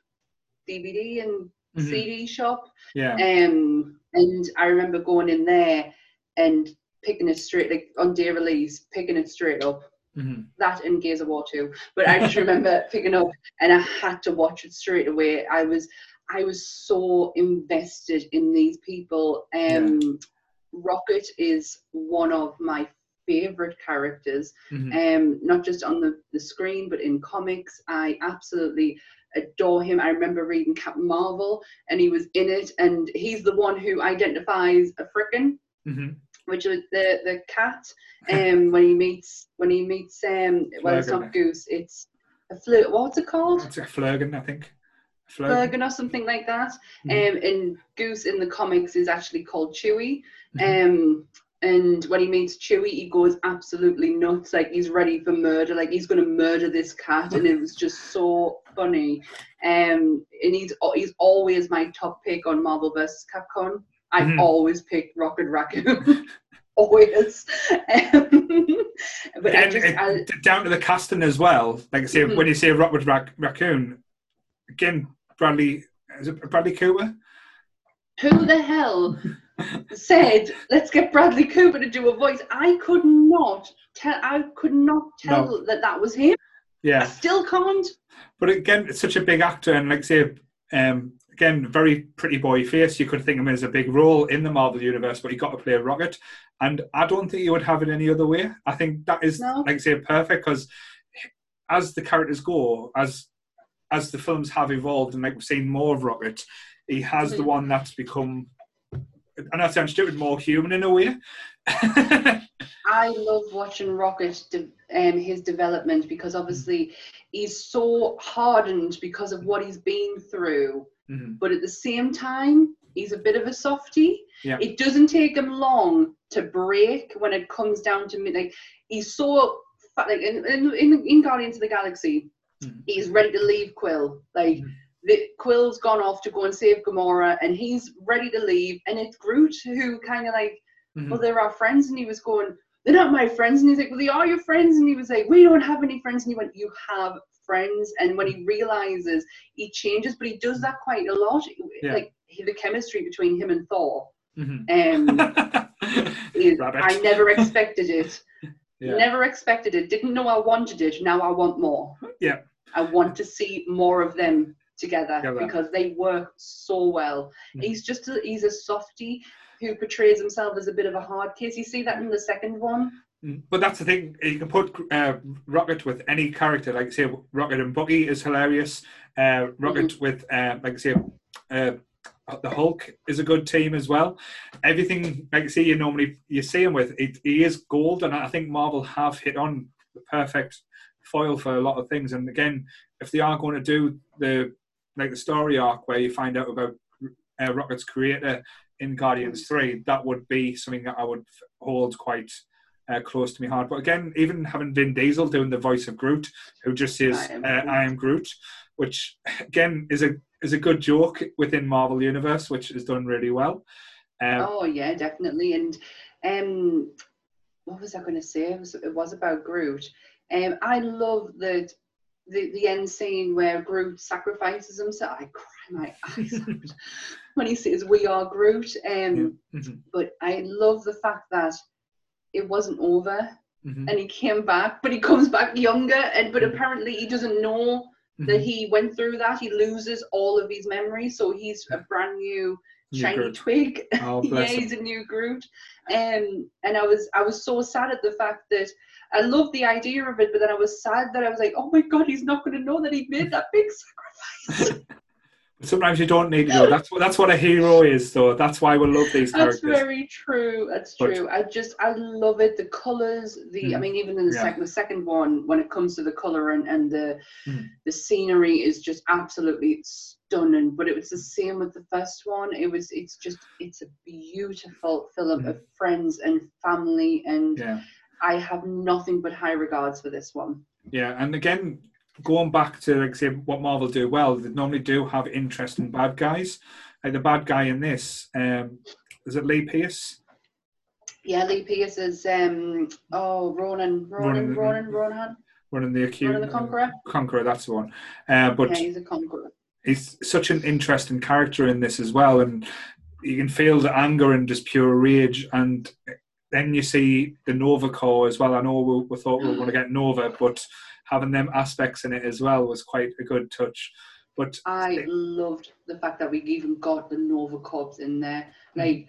DVD and Mhm. CD shop, Yeah. um, and I remember going in there and picking it straight, like on day release, picking it straight up. Mhm. That and Gears of War 2. But I just remember picking up and I had to watch it straight away. I was I was so invested in these people. Um Rocket is one of my favorite characters. Mhm. Um not just on the, the screen but in comics. I absolutely adore him. I remember reading Captain Marvel and he was in it and he's the one who identifies a frickin' Mhm. which is the the cat um when he meets when he meets um well it's not goose it's a flirt what's it called It's a Flerken, I think. Flerken. Flerken or something like that Mhm. um and goose in the comics is actually called Chewie Mhm. um and when he meets Chewie, he goes absolutely nuts. Like he's ready for murder. Like he's going to murder this cat, and it was just so funny. Um, and he's he's always my top pick on Marvel vs. Capcom. I've Mhm. always pick Rocket Raccoon. always. Um, but I And just I, down to the casting as well. Like I say, Mhm. when you say Rockwood Rac- Raccoon, again, Bradley is it Bradley Cooper? who the hell said, "Let's get Bradley Cooper to do a voice," I could not tell. I could not tell No. that that was him. Yeah, I still can't. but again, it's such a big actor, and like say, um, again, very pretty boy face. You could think of him as a big role in the Marvel universe, but he got to play Rocket, and I don't think you would have it any other way. I think that is, No. like say, perfect because as the characters go, as as the films have evolved, and like we've seen more of Rocket, he has the Mhm. one that's become. And that sounds stupid, more human in a way. I love watching Rocket, de- um, his development, because obviously he's so hardened because of what he's been through. Mhm. But at the same time, he's a bit of a softie. Yeah. It doesn't take him long to break when it comes down to me. Like he's so like in in, in, Guardians of the Galaxy, Mhm. he's ready to leave Quill. Like Mhm. The, Quill's gone off to go and save Gamora, and he's ready to leave. And it's Groot who kind of like Mhm. well, they're our friends. And he was going, they're not my friends. And he's like, well, they are your friends. And he was like, we don't have any friends. And he went, you have friends. And when he realizes, he changes, but he does that quite a lot. Yeah. Like the chemistry between him and Thor. Mhm. Um, is, I never expected it. Yeah. Never expected it. Didn't know I wanted it. Now I want more. Yeah. I want to see more of them together Together. because they work so well. Mhm. He's just a, he's a softie who portrays himself as a bit of a hard case. You see that in the second one. Mm, But that's the thing. You can put uh, Rocket with any character. Like I say, Rocket and Bucky is hilarious. Uh, Rocket with uh, like say, uh, the Hulk is a good team as well. Everything like say you normally you see him with, it, he is gold, and I think Marvel have hit on the perfect foil for a lot of things. And again, if they are going to do the like the story arc where you find out about uh, Rocket's creator in Guardians Three, that would be something that I would hold quite uh, close to my heart. But again, even having Vin Diesel doing the voice of Groot, who just says I am uh, Groot. "I am Groot," which again is a is a good joke within Marvel Universe, which is done really well. Um, Oh yeah, definitely. And um, what was I going to say? It was, it was about Groot. Um, I love the, the the end scene where Groot sacrifices himself. I cry my eyes out when he says, "We are Groot." Um, mhm, but I love the fact that it wasn't over mhm, and he came back, but he comes back younger. And but Mhm. apparently he doesn't know that mhm. he went through that. He loses all of his memories, so he's a brand new New shiny Groot. twig. Oh, yeah, he's a new Groot. Um, and I was I was so sad at the fact that I loved the idea of it, but then I was sad that I was like, oh my god, he's not going to know that he made that big sacrifice. Sometimes you don't need to know. That's what that's what a hero is, though. That's why we love these characters. That's characters. very true. That's But- true. I just I love it. The colors, the I Mm. mean, even in the Yeah. second the second one, when it comes to the color and and the Mm. the scenery is just absolutely stunning. But it was the same with the first one. It was it's just it's a beautiful film Mm. of friends and family, and Yeah. I have nothing but high regards for this one. Yeah, and again, going back to like say what Marvel do well, they normally do have interesting bad guys. Like the bad guy in this, um, is it Lee Pierce? Yeah, Lee Pierce is um oh Ronan Ronan Ronan- Ronan Ronan Running the accused Ronan the Conqueror. Conqueror, that's the one. Uh, but yeah, he's a conqueror. he's such an interesting character in this as well, and you can feel the anger and just pure rage. And then you see the Nova Corps as well. I know we, we thought we were going to get Nova, but having them aspects in it as well was quite a good touch. But I loved the fact that we even got the Nova Corps in there. Mm. Like,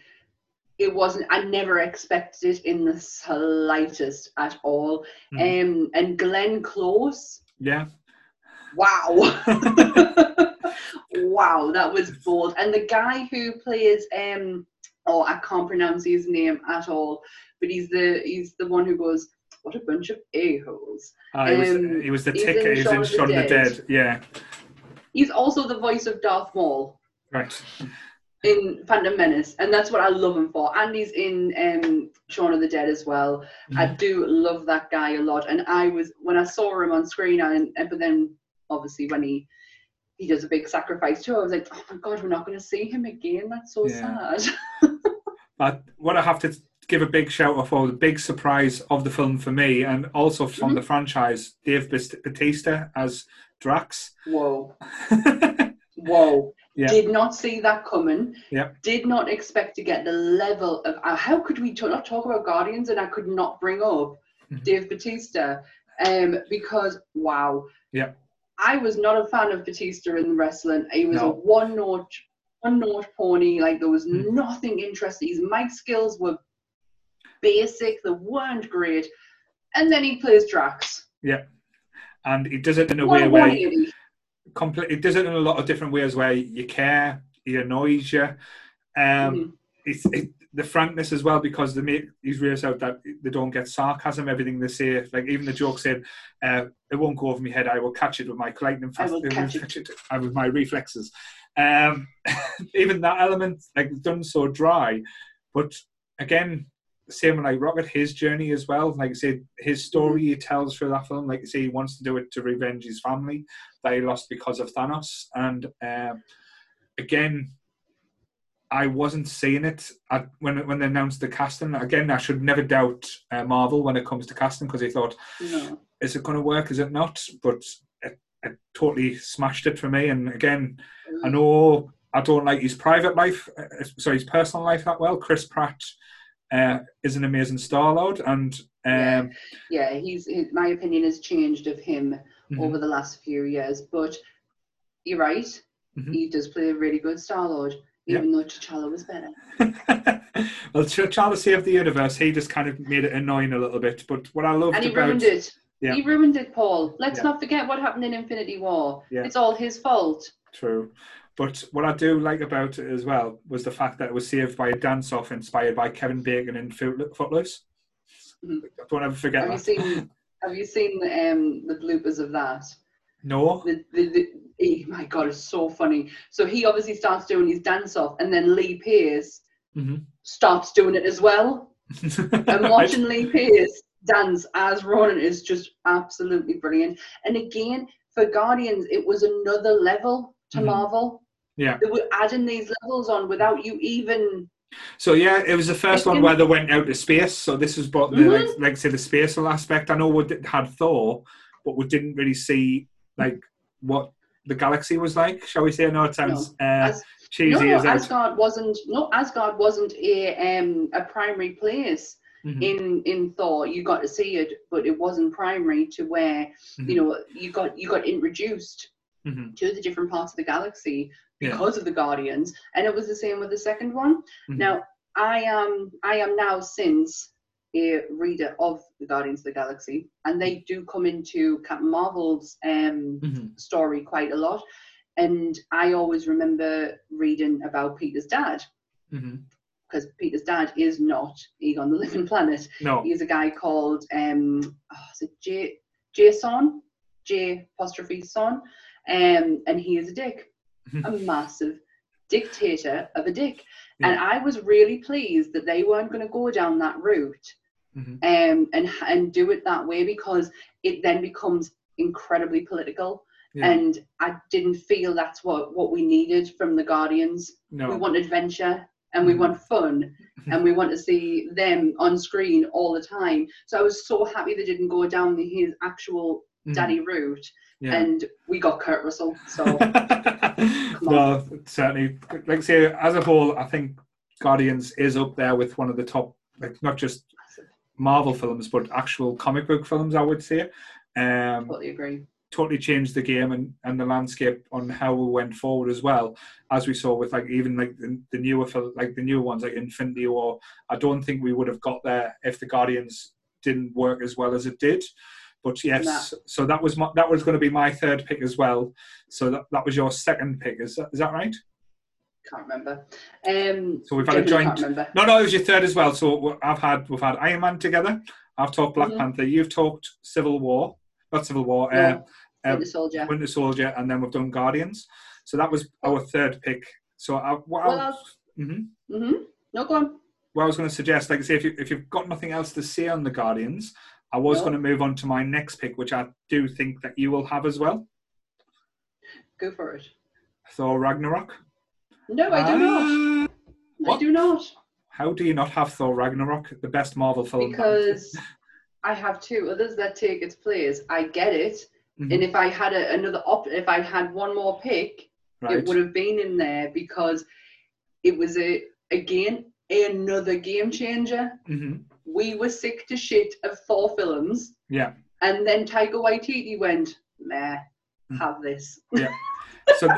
it wasn't. I never expected it in the slightest at all. Mhm. Um, and Glenn Close, yeah, wow, wow, that was bold. And the guy who plays, um, oh, I can't pronounce his name at all, but he's the he's the one who goes, "What a bunch of a holes." uh, he, was, Um, he was the in He was in Shaun of the the Dead. Yeah, He's also the voice of Darth Maul. right. in Phantom Menace, and that's what I love him for. And he's in um, Shaun of the Dead as well. I Mm-hmm. do love that guy a lot, and I was when I saw him on screen, and, and but then obviously when he he does a big sacrifice too, I was like, oh my god, we're not going to see him again. That's so Yeah. sad. But what I have to give a big shout out for the big surprise of the film for me, and also from Mhm. the franchise, Dave Batista as Drax. Whoa, whoa. Yeah. Did not see that coming. Yeah. Did not expect to get the level of. Uh, how could we t- not talk about Guardians and I could not bring up Mhm. Dave Batista? Um, because wow. Yeah. I was not a fan of Batista in wrestling. He was a one note, one note pony. Like there was Mm. nothing interesting. His mic skills were basic. They weren't great. And then he plays Drax. Yeah, and he does it in a What way where 180. complete, it does it in a lot of different ways where you care, he annoys you. Um, Mhm. it's it, the frankness as well because they make these realize out that they don't get sarcasm. Everything they say, like even the joke said, uh, "It won't go over my head. I will catch it with my lightning I fast. will catch it." uh, with my reflexes." Um, even that element, like done so dry, but again, same like Rocket, his journey as well. Like I said, his story he tells for that film. Like I say, he wants to do it to revenge his family that he lost because of Thanos, and um, again. I wasn't seeing it at, when when they announced the casting. Again, I should never doubt uh, Marvel when it comes to casting because I thought, No. is it going to work? Is it not? But it, it totally smashed it for me. And again, I know I don't like his private life, uh, sorry, his personal life that well. Chris Pratt uh, is an amazing Star Lord, and um, Yeah, he's his, my opinion has changed of him mhm, over the last few years. But you're right. Mhm. He does play a really good Star Lord, Even though T'Challa was better. well, Ch- Charles Saved the Universe, he just kind of made it annoying a little bit. But what I loved about And he about ruined it. Yeah. He ruined it, Paul. Let's Yeah. not forget what happened in Infinity War. Yeah. It's all his fault. True. But what I do like about it as well was the fact that it was saved by a dance off inspired by Kevin Bacon in Foot- Footloose. Mhm. Don't ever forget Have you seen? Have you seen um, the bloopers of that? No? The, the, the, eh, my God, it's so funny. So he obviously starts doing his dance off, and then Lee Pace Mhm. starts doing it as well. And watching Lee Pierce dance as Ronan is just absolutely brilliant. And again, for Guardians, it was another level to Mhm. Marvel. Yeah. They were adding these levels on without you even. So yeah, it was the first one where they went out to space. So this was brought the Mhm. like, like say the spatial aspect. I know we had Thor, but we didn't really see like what the galaxy was like. Shall we say? No, it sounds uh, As, cheesy no, no. Asgard wasn't. No, Asgard wasn't a um a primary place Mhm, in in Thor. You got to see it, but it wasn't primary to where mhm, you know you got you got introduced mhm, to the different parts of the galaxy Yeah. because of the Guardians, and it was the same with the second one. mhm. Now, I am I am now since a reader of the Guardians of the Galaxy, and they do come into Captain Marvel's um, Mhm, story quite a lot. And I always remember reading about Peter's dad, mhm. because Peter's dad is not Ego the Living Planet. No. He's a guy called um, oh, is it J Jason, J apostrophe son, um, and he is a dick, a massive dictator of a dick. And I was really pleased that they weren't going to go down that route Mhm. um, and and do it that way because it then becomes incredibly political. Yeah. And I didn't feel that's what, what we needed from the Guardians. No. We want adventure and we Mhm. want fun and we want to see them on screen all the time. So I was so happy they didn't go down the, his actual Mhm. daddy route Yeah. and we got Kurt Russell. So no, certainly. Like I say, as a whole, I think Guardians is up there with one of the top, like not just Marvel films, but actual comic book films. I would say. Um, totally agree. totally changed the game and, and the landscape on how we went forward as well as we saw with like even like the, the newer fil- like the newer ones like infinity war i don't think we would have got there if the guardians didn't work as well as it did but yes so that was my, that was going to be my third pick as well so that, that was your second pick is that, is that right Can't remember. Um, So we've had a joint- no no it was your third as well so i've had we've had iron man together i've talked black Mhm. panther you've talked civil war not civil war uh, No, uh, Winter Soldier. Winter Soldier, and then we've done Guardians. So that was our third pick. So I, what, Well, I'll- mhm. hmm No, go on. what I was going to suggest, like I say, if, you, if you've got nothing else to say on the Guardians, I was No. going to move on to my next pick, which I do think that you will have as well. Go for it. Thor Ragnarok. No, I do not. Ah, I do not. How do you not have Thor Ragnarok, the best Marvel film? Because I have two others that take its place. I get it. Mhm. And if I had a, another op, if I had one more pick, Right. it would have been in there because it was a again another game changer. hmm We were sick to shit of Thor films, Yeah. and then Taika Waititi went, "Meh, have this." Yeah. So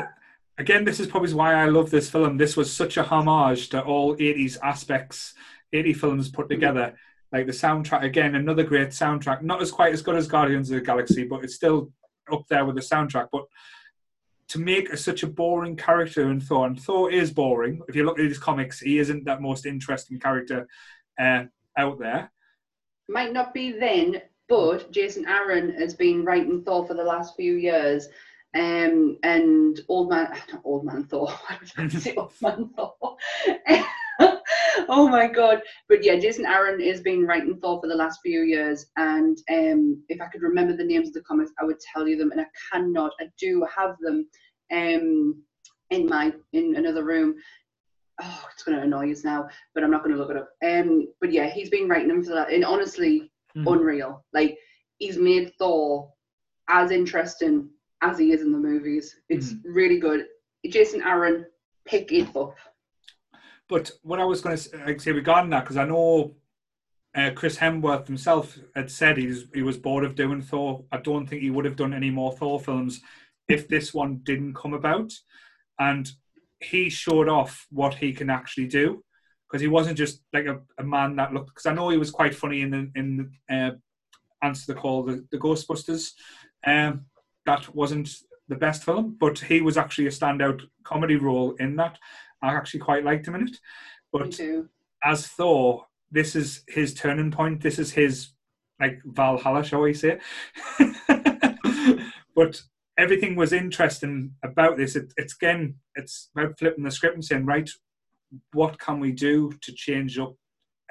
again, this is probably why I love this film. This was such a homage to all 80s aspects, 80 films put together. Like the soundtrack, again, another great soundtrack. Not as quite as good as Guardians of the Galaxy, but it's still up there with the soundtrack. But to make a, such a boring character in Thor, and Thor is boring. If you look at his comics, he isn't that most interesting character uh, out there. Might not be then, but Jason Aaron has been writing Thor for the last few years. Um, and old man, not old man Thor. Why was going to say old man Thor? oh my god! But yeah, Jason Aaron has been writing Thor for the last few years, and um, if I could remember the names of the comics, I would tell you them, and I cannot. I do have them, um, in my in another room. Oh, it's going to annoy us now, but I'm not going to look it up. Um, but yeah, he's been writing them for that, and honestly, Mhm. unreal. Like he's made Thor as interesting as he is in the movies. It's really good. Jason Aaron, pick it up. But what I was going to say regarding that, because I know uh, Chris Hemsworth himself had said he was, he was bored of doing Thor. I don't think he would have done any more Thor films if this one didn't come about. And he showed off what he can actually do because he wasn't just like a, a man that looked. Because I know he was quite funny in the in the, uh, answer the call, the, the Ghostbusters. Um, that wasn't the best film, but he was actually a standout comedy role in that. I actually quite liked him in it. But as Thor, this is his turning point. This is his like Valhalla, shall we say? but everything was interesting about this. It, it's again, it's about flipping the script and saying, right, what can we do to change up?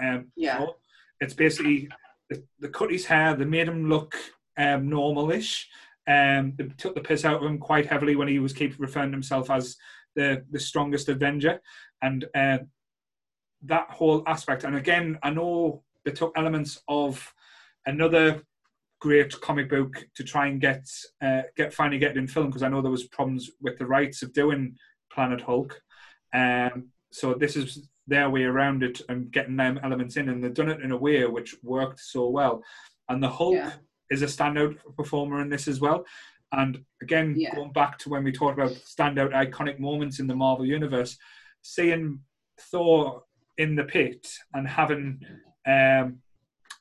Um, Yeah. Thor? It's basically they, they cut his hair, they made him look um, normal-ish. Um, they took the piss out of him quite heavily when he was keep referring to himself as the the strongest Avenger, and uh, that whole aspect. And again, I know they took elements of another great comic book to try and get uh, get finally get it in film because I know there was problems with the rights of doing Planet Hulk. Um, so this is their way around it and getting them elements in, and they've done it in a way which worked so well. And the Hulk Yeah. Is a standout performer in this as well. And again, Yeah. going back to when we talked about standout iconic moments in the Marvel universe, seeing Thor in the pit and having, um,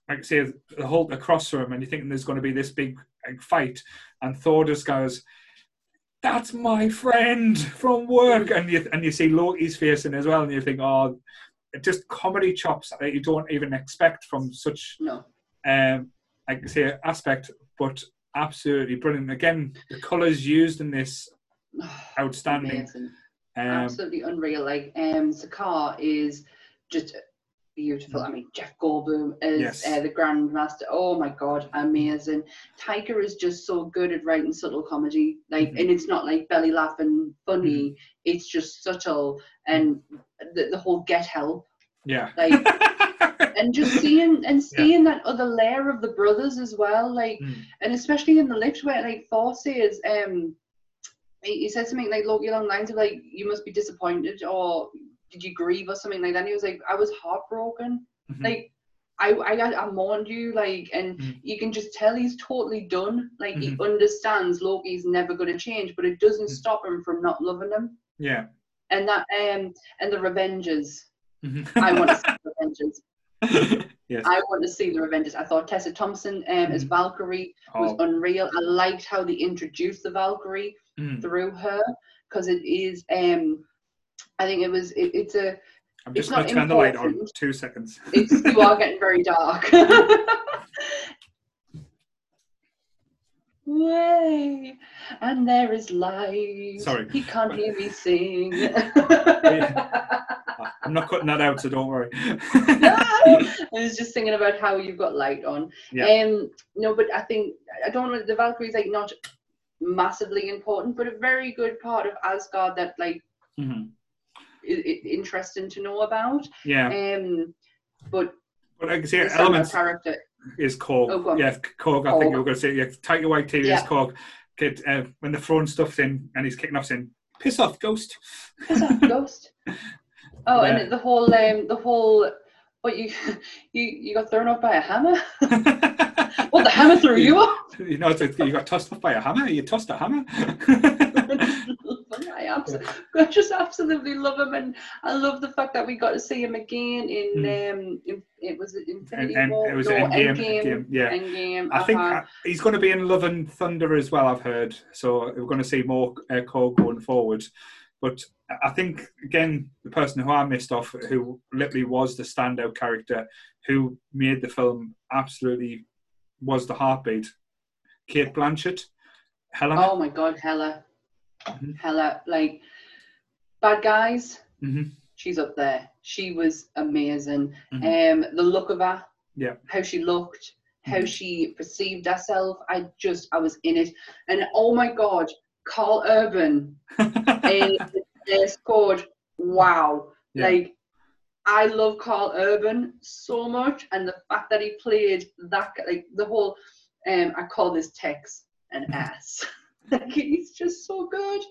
like I say, the Hulk across from him, and you're thinking there's going to be this big like, fight, and Thor just goes, "That's my friend from work," and you and you see Loki's face in as well, and you think, "Oh." Just comedy chops that you don't even expect from such No. um, I say, aspect, but absolutely brilliant. Again, the colours used in this outstanding. Um, Absolutely unreal. Like um Sakaar is just beautiful. I mean Jeff Goldblum is Yes. uh, the Grandmaster. Oh my god, amazing. Taika is just so good at writing subtle comedy. Like Mhm. and it's not like belly laughing funny. It's just subtle and the, the whole get help. yeah. Like and just seeing and seeing that other layer of the brothers as well. Like Mm. and especially in the lift where like Thor says, um, he, he said something like Loki along lines of like, "You must be disappointed," or "Did you grieve?" or something like that. And he was like, "I was heartbroken. Mhm. Like, I, I, I mourned you. Like, and Mhm. you can just tell he's totally done. Like, he Mhm. understands Loki's never going to change, but it doesn't Mhm. stop him from not loving him. yeah. And that, um, and the Revengers. Mhm. I want to see the Revengers. yes. I want to see the Avengers. I thought Tessa Thompson um, as Mhm. Valkyrie was Oh, unreal. I liked how they introduced the Valkyrie mm. through her because it is. Um, I think it was. It, it's a. I'm just going to turn the light on. Two seconds. It's you are getting very dark. Way, and there is light. Sorry. he can't hear me sing. I'm not cutting that out, so don't worry. I was just thinking about how you've got light on. Yeah. Um, no, but I think I don't know. The Valkyrie's like not massively important, but a very good part of Asgard that like Mhm. is, is interesting to know about. Yeah. Um, but But I can see elements character. Is Korg. Oh, yeah, Korg. I think you were going to say, yeah, Taika White Yeah. is Korg. Kid, uh, when they're throwing stuff in and he's kicking off saying, Piss off, ghost. Piss off, ghost. Oh, Yeah. and the whole um, the whole what you you you got thrown off by a hammer? What the hammer threw you off? You know, it's- you got tossed off by a hammer. You tossed a hammer. I, absolutely, I just absolutely love him, and I love the fact that we got to see him again in um, in, it was it Infinity. And- War, it was no, Endgame, Endgame, Endgame, yeah. Endgame. I think uh-huh. uh, he's going to be in Love and Thunder as well. I've heard, so we're going to see more uh, Cole going forward. But I think again, the person who I missed off, who literally was the standout character, who made the film absolutely was the heartbeat. Cate Blanchett, Helena. Oh my God, Hela, Mhm. Hela, like bad guys. Mhm. She's up there. She was amazing. Mhm. Um, the look of her, Yeah. how she looked, how Mhm. she perceived herself. I just, I was in it, and oh my God, Karl Urban they scored. Wow. Yeah. Like I love Karl Urban so much and the fact that he played that like the whole um I call this Tex an ass. like he's just so good.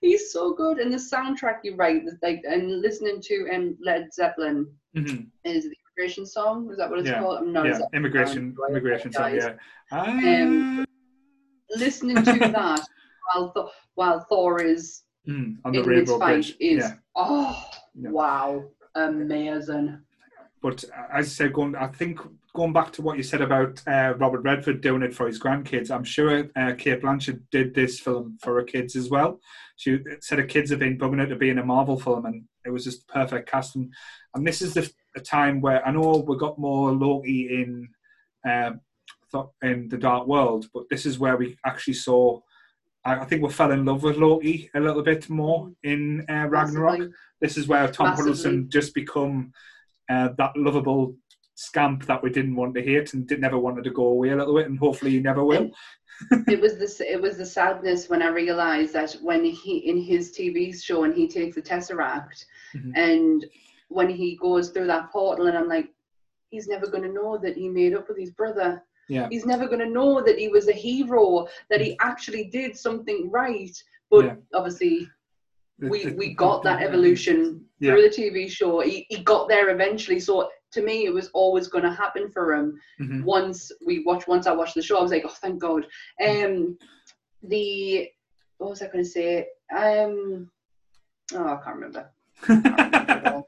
He's so good. And the soundtrack you write like and listening to um Led Zeppelin Mhm. is the immigration song. Is that what it's Yeah. called? I'm not Yeah, immigration, Um, immigration song. Yeah. Um, listening to that while Th- while Thor is mm, on the in fight bridge. is Yeah. oh Yeah. wow amazing But uh, as I said, going, I think going back to what you said about uh, Robert Redford doing it for his grandkids, I'm sure uh, Cate Blanchett did this film for her kids as well. She said her kids have been bugging her to be in a Marvel film, and it was just perfect casting. And this is the a time where I know we got more Loki in th- in the Dark World, but this is where we actually saw. I I think we fell in love with Loki a little bit more in uh, Ragnarok Massively. this is where Tom Massively. Hiddleston just become uh, that lovable scamp that we didn't want to hate and did never wanted to go away a little bit, and hopefully he never will. it was this it was the sadness when i realized that when he in his tv show and he takes the tesseract Mhm. and when he goes through that portal and i'm like he's never going to know that he made up with his brother Yeah. he's never going to know that he was a hero that he actually did something right but Yeah. obviously we we got that evolution Yeah. through the TV show. He, he got there eventually. So to me, it was always going to happen for him. Mhm. Once we watched, once I watched the show, I was like, oh, thank God. Um, the what was I going to say? Um, oh, I can't remember.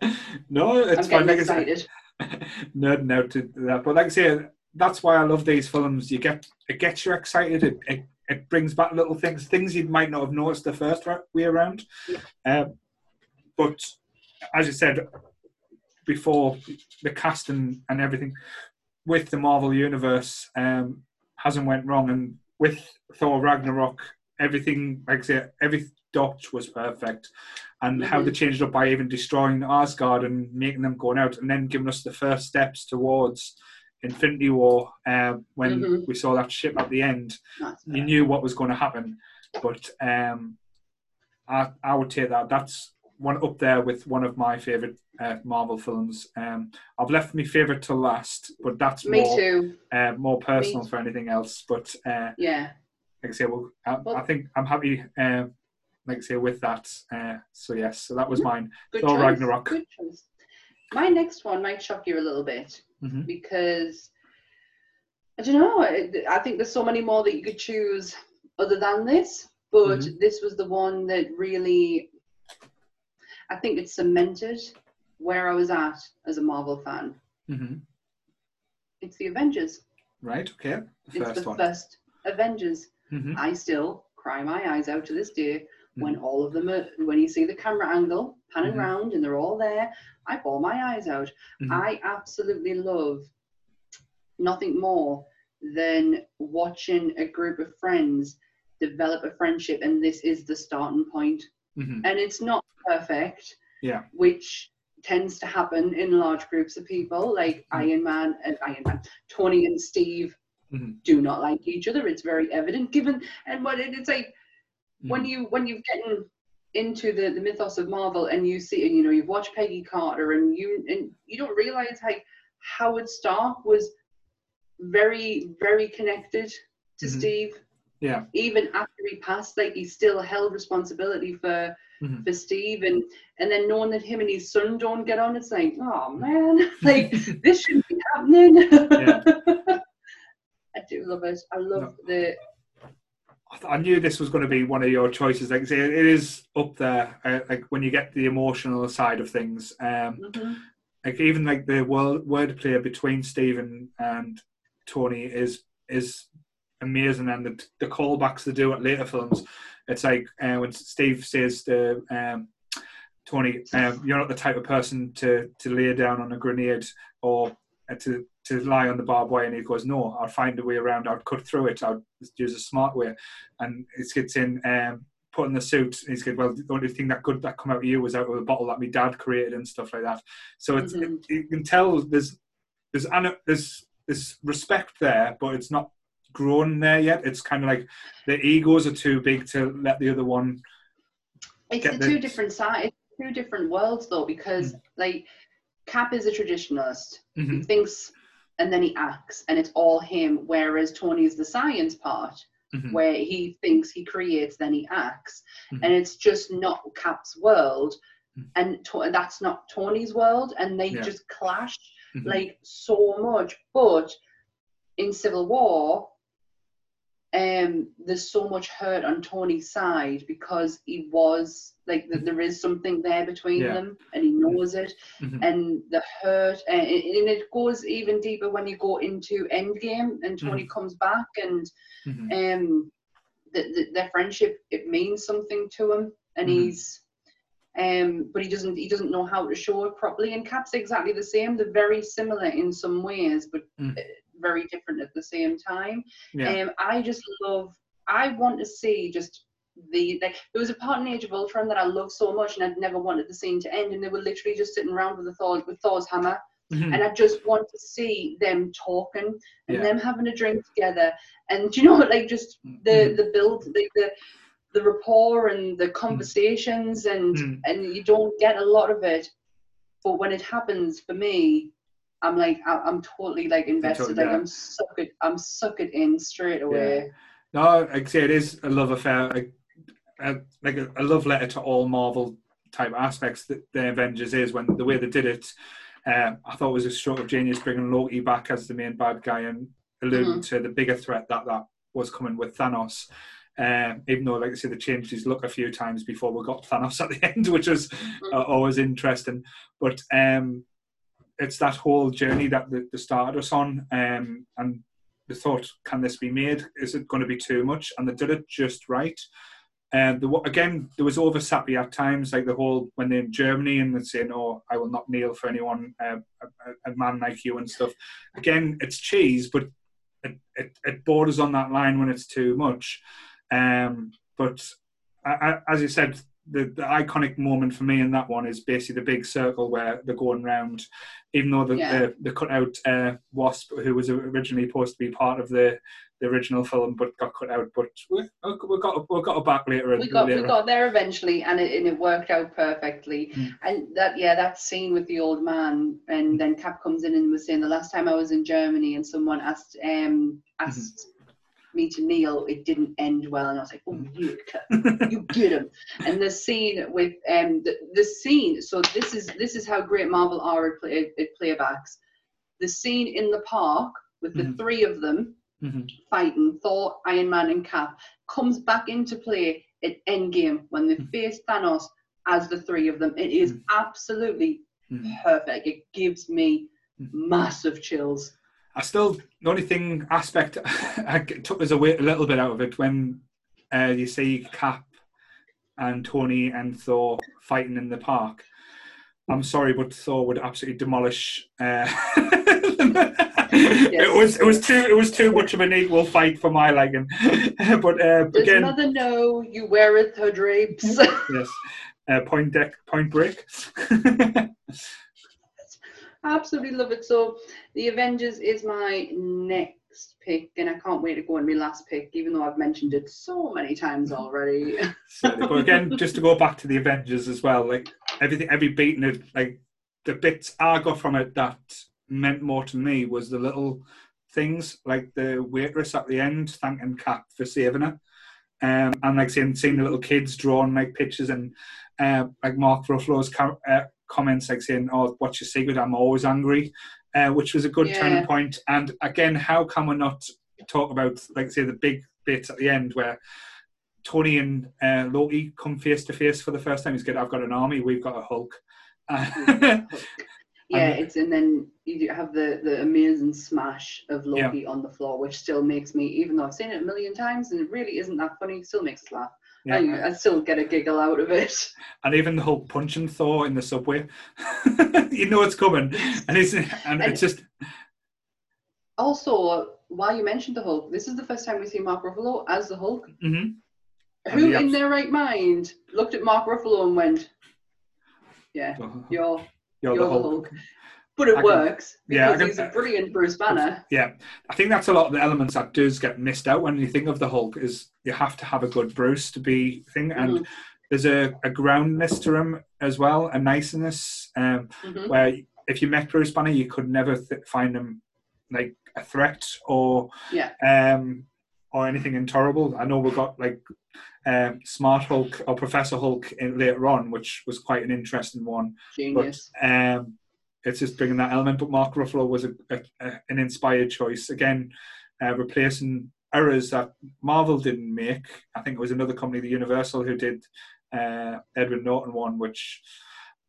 no, it's I'm fine. Like I excited. nerding out to that, but like I say, that's why I love these films. You get it gets you excited. It it, it brings back little things, things you might not have noticed the first way around. Yeah. Um, but as you said before, the cast and and everything with the Marvel universe um, hasn't went wrong, and with Thor Ragnarok, everything like I say, every dot was perfect, and how they changed up by even destroying Asgard and making them going out, and then giving us the first steps towards Infinity War uh, when Mhm. we saw that ship at the end That's you knew what was going to happen. But um, I, I would take that. That's one up there with one of my favorite uh, Marvel films. Um, I've left my favorite to last, but that's Me more too. uh, more personal Me for anything else. But uh, Yeah. like I say, well, I, Well- I think I'm happy. Um, like I say, with that. Uh, so yes, so that was mine. Good Thor choice. Ragnarok. Good choice. My next one might shock you a little bit Mhm. because I don't know. I, I think there's so many more that you could choose other than this, but Mhm. this was the one that really, I think it cemented where I was at as a Marvel fan. hmm It's the Avengers. Right. Okay. The It's the one. first Avengers. hmm I still cry my eyes out to this day when all of them are, when you see the camera angle panning Mhm. round and they're all there. I bawl my eyes out. Mhm. I absolutely love nothing more than watching a group of friends develop a friendship, and this is the starting point. hmm And it's not perfect, Yeah. which tends to happen in large groups of people, like Mhm. Iron Man and Iron Man, Tony and Steve Mhm. do not like each other. It's very evident, given and what it, it's like when Mhm. you when you've gotten into the, the mythos of Marvel and you see and you know you've watched Peggy Carter and you and you don't realize like Howard Stark was very very connected to Mhm. Steve Yeah. even after he passed like he still held responsibility for Mhm. for Steve, and and then knowing that him and his son don't get on, it's like, oh man, like this shouldn't be happening. Yeah. I do love it. I love No. the I th- I knew this was going to be one of your choices. Like, it is up there. Uh, like when you get the emotional side of things, um, mhm. like even like the word wordplay between Stephen and Tony is is amazing, and the, the callbacks they do at later films. It's like uh, when Steve says to um, Tony, um, "You're not the type of person to to lay down on a grenade or uh, to to lie on the barbed wire," and he goes, "No, I'll find a way around. I'll cut through it. I'll use a smart way." And it gets in. Um, Putting the suit, he's good. Well, the only thing that good that come out of you was out of a bottle that my dad created and stuff like that. So it's Mhm. it, you can tell there's there's there's there's respect there, but it's not grown there yet. It's kind of like the egos are too big to let the other one. It's the the- two different sides, two different worlds though, because Mm. like Cap is a traditionalist. He Mhm, thinks and then he acts, and it's all him. Whereas Tony is the science part, mhm, where he thinks, he creates, then he acts, Mhm. and it's just not Cap's world, Mhm. and to- that's not Tony's world, and they Yeah. just clash mhm. like so much. But in Civil War, um, there's so much hurt on Tony's side because he was like th- there is something there between Yeah. them, and he knows it, Mhm. and the hurt, and, and it goes even deeper when you go into Endgame, and Tony comes back, and Mhm. um, the, the, their friendship it means something to him, and Mhm. he's. Um, but he doesn't. He doesn't know how to show it properly. And Cap's exactly the same. They're very similar in some ways, but Mm. Very different at the same time. Yeah. Um, I just love. I want to see just the like. There was a part in Age of Ultron that I love so much, and I'd never wanted the scene to end. And they were literally just sitting around with the Thor with Thor's hammer, Mhm. and I just want to see them talking and Yeah. them having a drink together. And do you know, like just the Mhm. the build, like the the rapport and the conversations, and Mhm. and you don't get a lot of it. But when it happens for me, I'm like I- I'm totally like invested. Like yeah. I'm suck it. I'm suck it in straight away. No, like I say, it is a love affair, like a, like a, a love letter to all Marvel type aspects that the Avengers is. When the way they did it, um, I thought it was a stroke of genius bringing Loki back as the main bad guy and alluding to the bigger threat that that was coming with Thanos. Um, even though, like I said, they changed his look a few times before we got Thanos at the end, which was uh, always interesting. But um, it's that whole journey that they, they started us on, um, and they thought, can this be made? Is it going to be too much? And they did it just right. And the, again, there was over sappy at times, like the whole when they're in Germany and they're saying, "Oh, I will not kneel for anyone, uh, a, a man like you," and stuff. Again, it's cheese, but it, it, it borders on that line when it's too much. Um, but I, I, as you said, the, the iconic moment for me in that one is basically the big circle where they're going round. Even though the, Yeah. the, the cut out uh, Wasp, who was originally supposed to be part of the, the original film, but got cut out. But we, we got we got it back later. We got later. we got there eventually, and it, and it worked out perfectly. Mm. And that yeah, that scene with the old man, and then Cap comes in and was saying the last time I was in Germany, and someone asked um asked me to kneel, it didn't end well, and I was like, oh you, you get him. And the scene with um the, the scene, so this is this is how great Marvel are at, play, at playbacks. The scene in the park with the Mhm. three of them Mhm. fighting Thor, Iron Man, and Cap comes back into play at Endgame when they Mhm. face Thanos as the three of them. It is Mhm. absolutely Mhm. perfect. It gives me Mhm. massive chills. I still the only thing aspect I took as a, a little bit out of it when uh, you see Cap and Tony and Thor fighting in the park. I'm sorry, but Thor would absolutely demolish. Uh, It was it was too it was too much of an equal fight for my liking. but uh, Does again, mother know you weareth her drapes? yes, uh, point deck, point break. Absolutely love it. So the Avengers is my next pick, and I can't wait to go on my last pick, even though I've mentioned it so many times already. Certainly. but again, just to go back to the Avengers as well, like everything, every beat in it, like the bits I got from it that meant more to me was the little things, like the waitress at the end thanking Cap for saving her. Um, and like seeing, seeing the little kids drawing like pictures and uh, like Mark Ruffalo's com- uh, comments, like saying, "Oh, what's your secret? I'm always angry," uh, which was a good Yeah. turning point. And again, how can we not talk about, like, say, the big bit at the end where Tony and uh, Loki come face to face for the first time? He's good. I've got an army. We've got a Hulk. yeah, And- it's and then you have the the amazing smash of Loki on the floor, which still makes me, even though I've seen it a million times and it really isn't that funny, still makes us laugh. Yeah. I, I still get a giggle out of it. and even the whole punch and Thor in the subway, you know it's coming, and it's and it's just Also, while you mentioned the Hulk, this is the first time we see Mark Ruffalo as the Hulk. mhm. Who the in their right mind looked at Mark Ruffalo and went, "Yeah, you're You're you're the Hulk. But it I can- works yeah, because he's a brilliant Bruce Banner. Yeah, I think that's a lot of the elements that does get missed out when you think of the Hulk. Is you have to have a good Bruce to be thing, and Mhm, there's a, a groundness to him as well, a niceness. Um, mhm. where if you met Bruce Banner, you could never th- find him like a threat or Yeah. um or anything intolerable. I know we got like um, Smart Hulk or Professor Hulk in, later on, which was quite an interesting one. Genius. But um, it's just bringing that element. But Mark Ruffalo was a, a, a, an inspired choice again, uh, replacing errors that Marvel didn't make. I think it was another company, the Universal, who did uh, Edward Norton one, which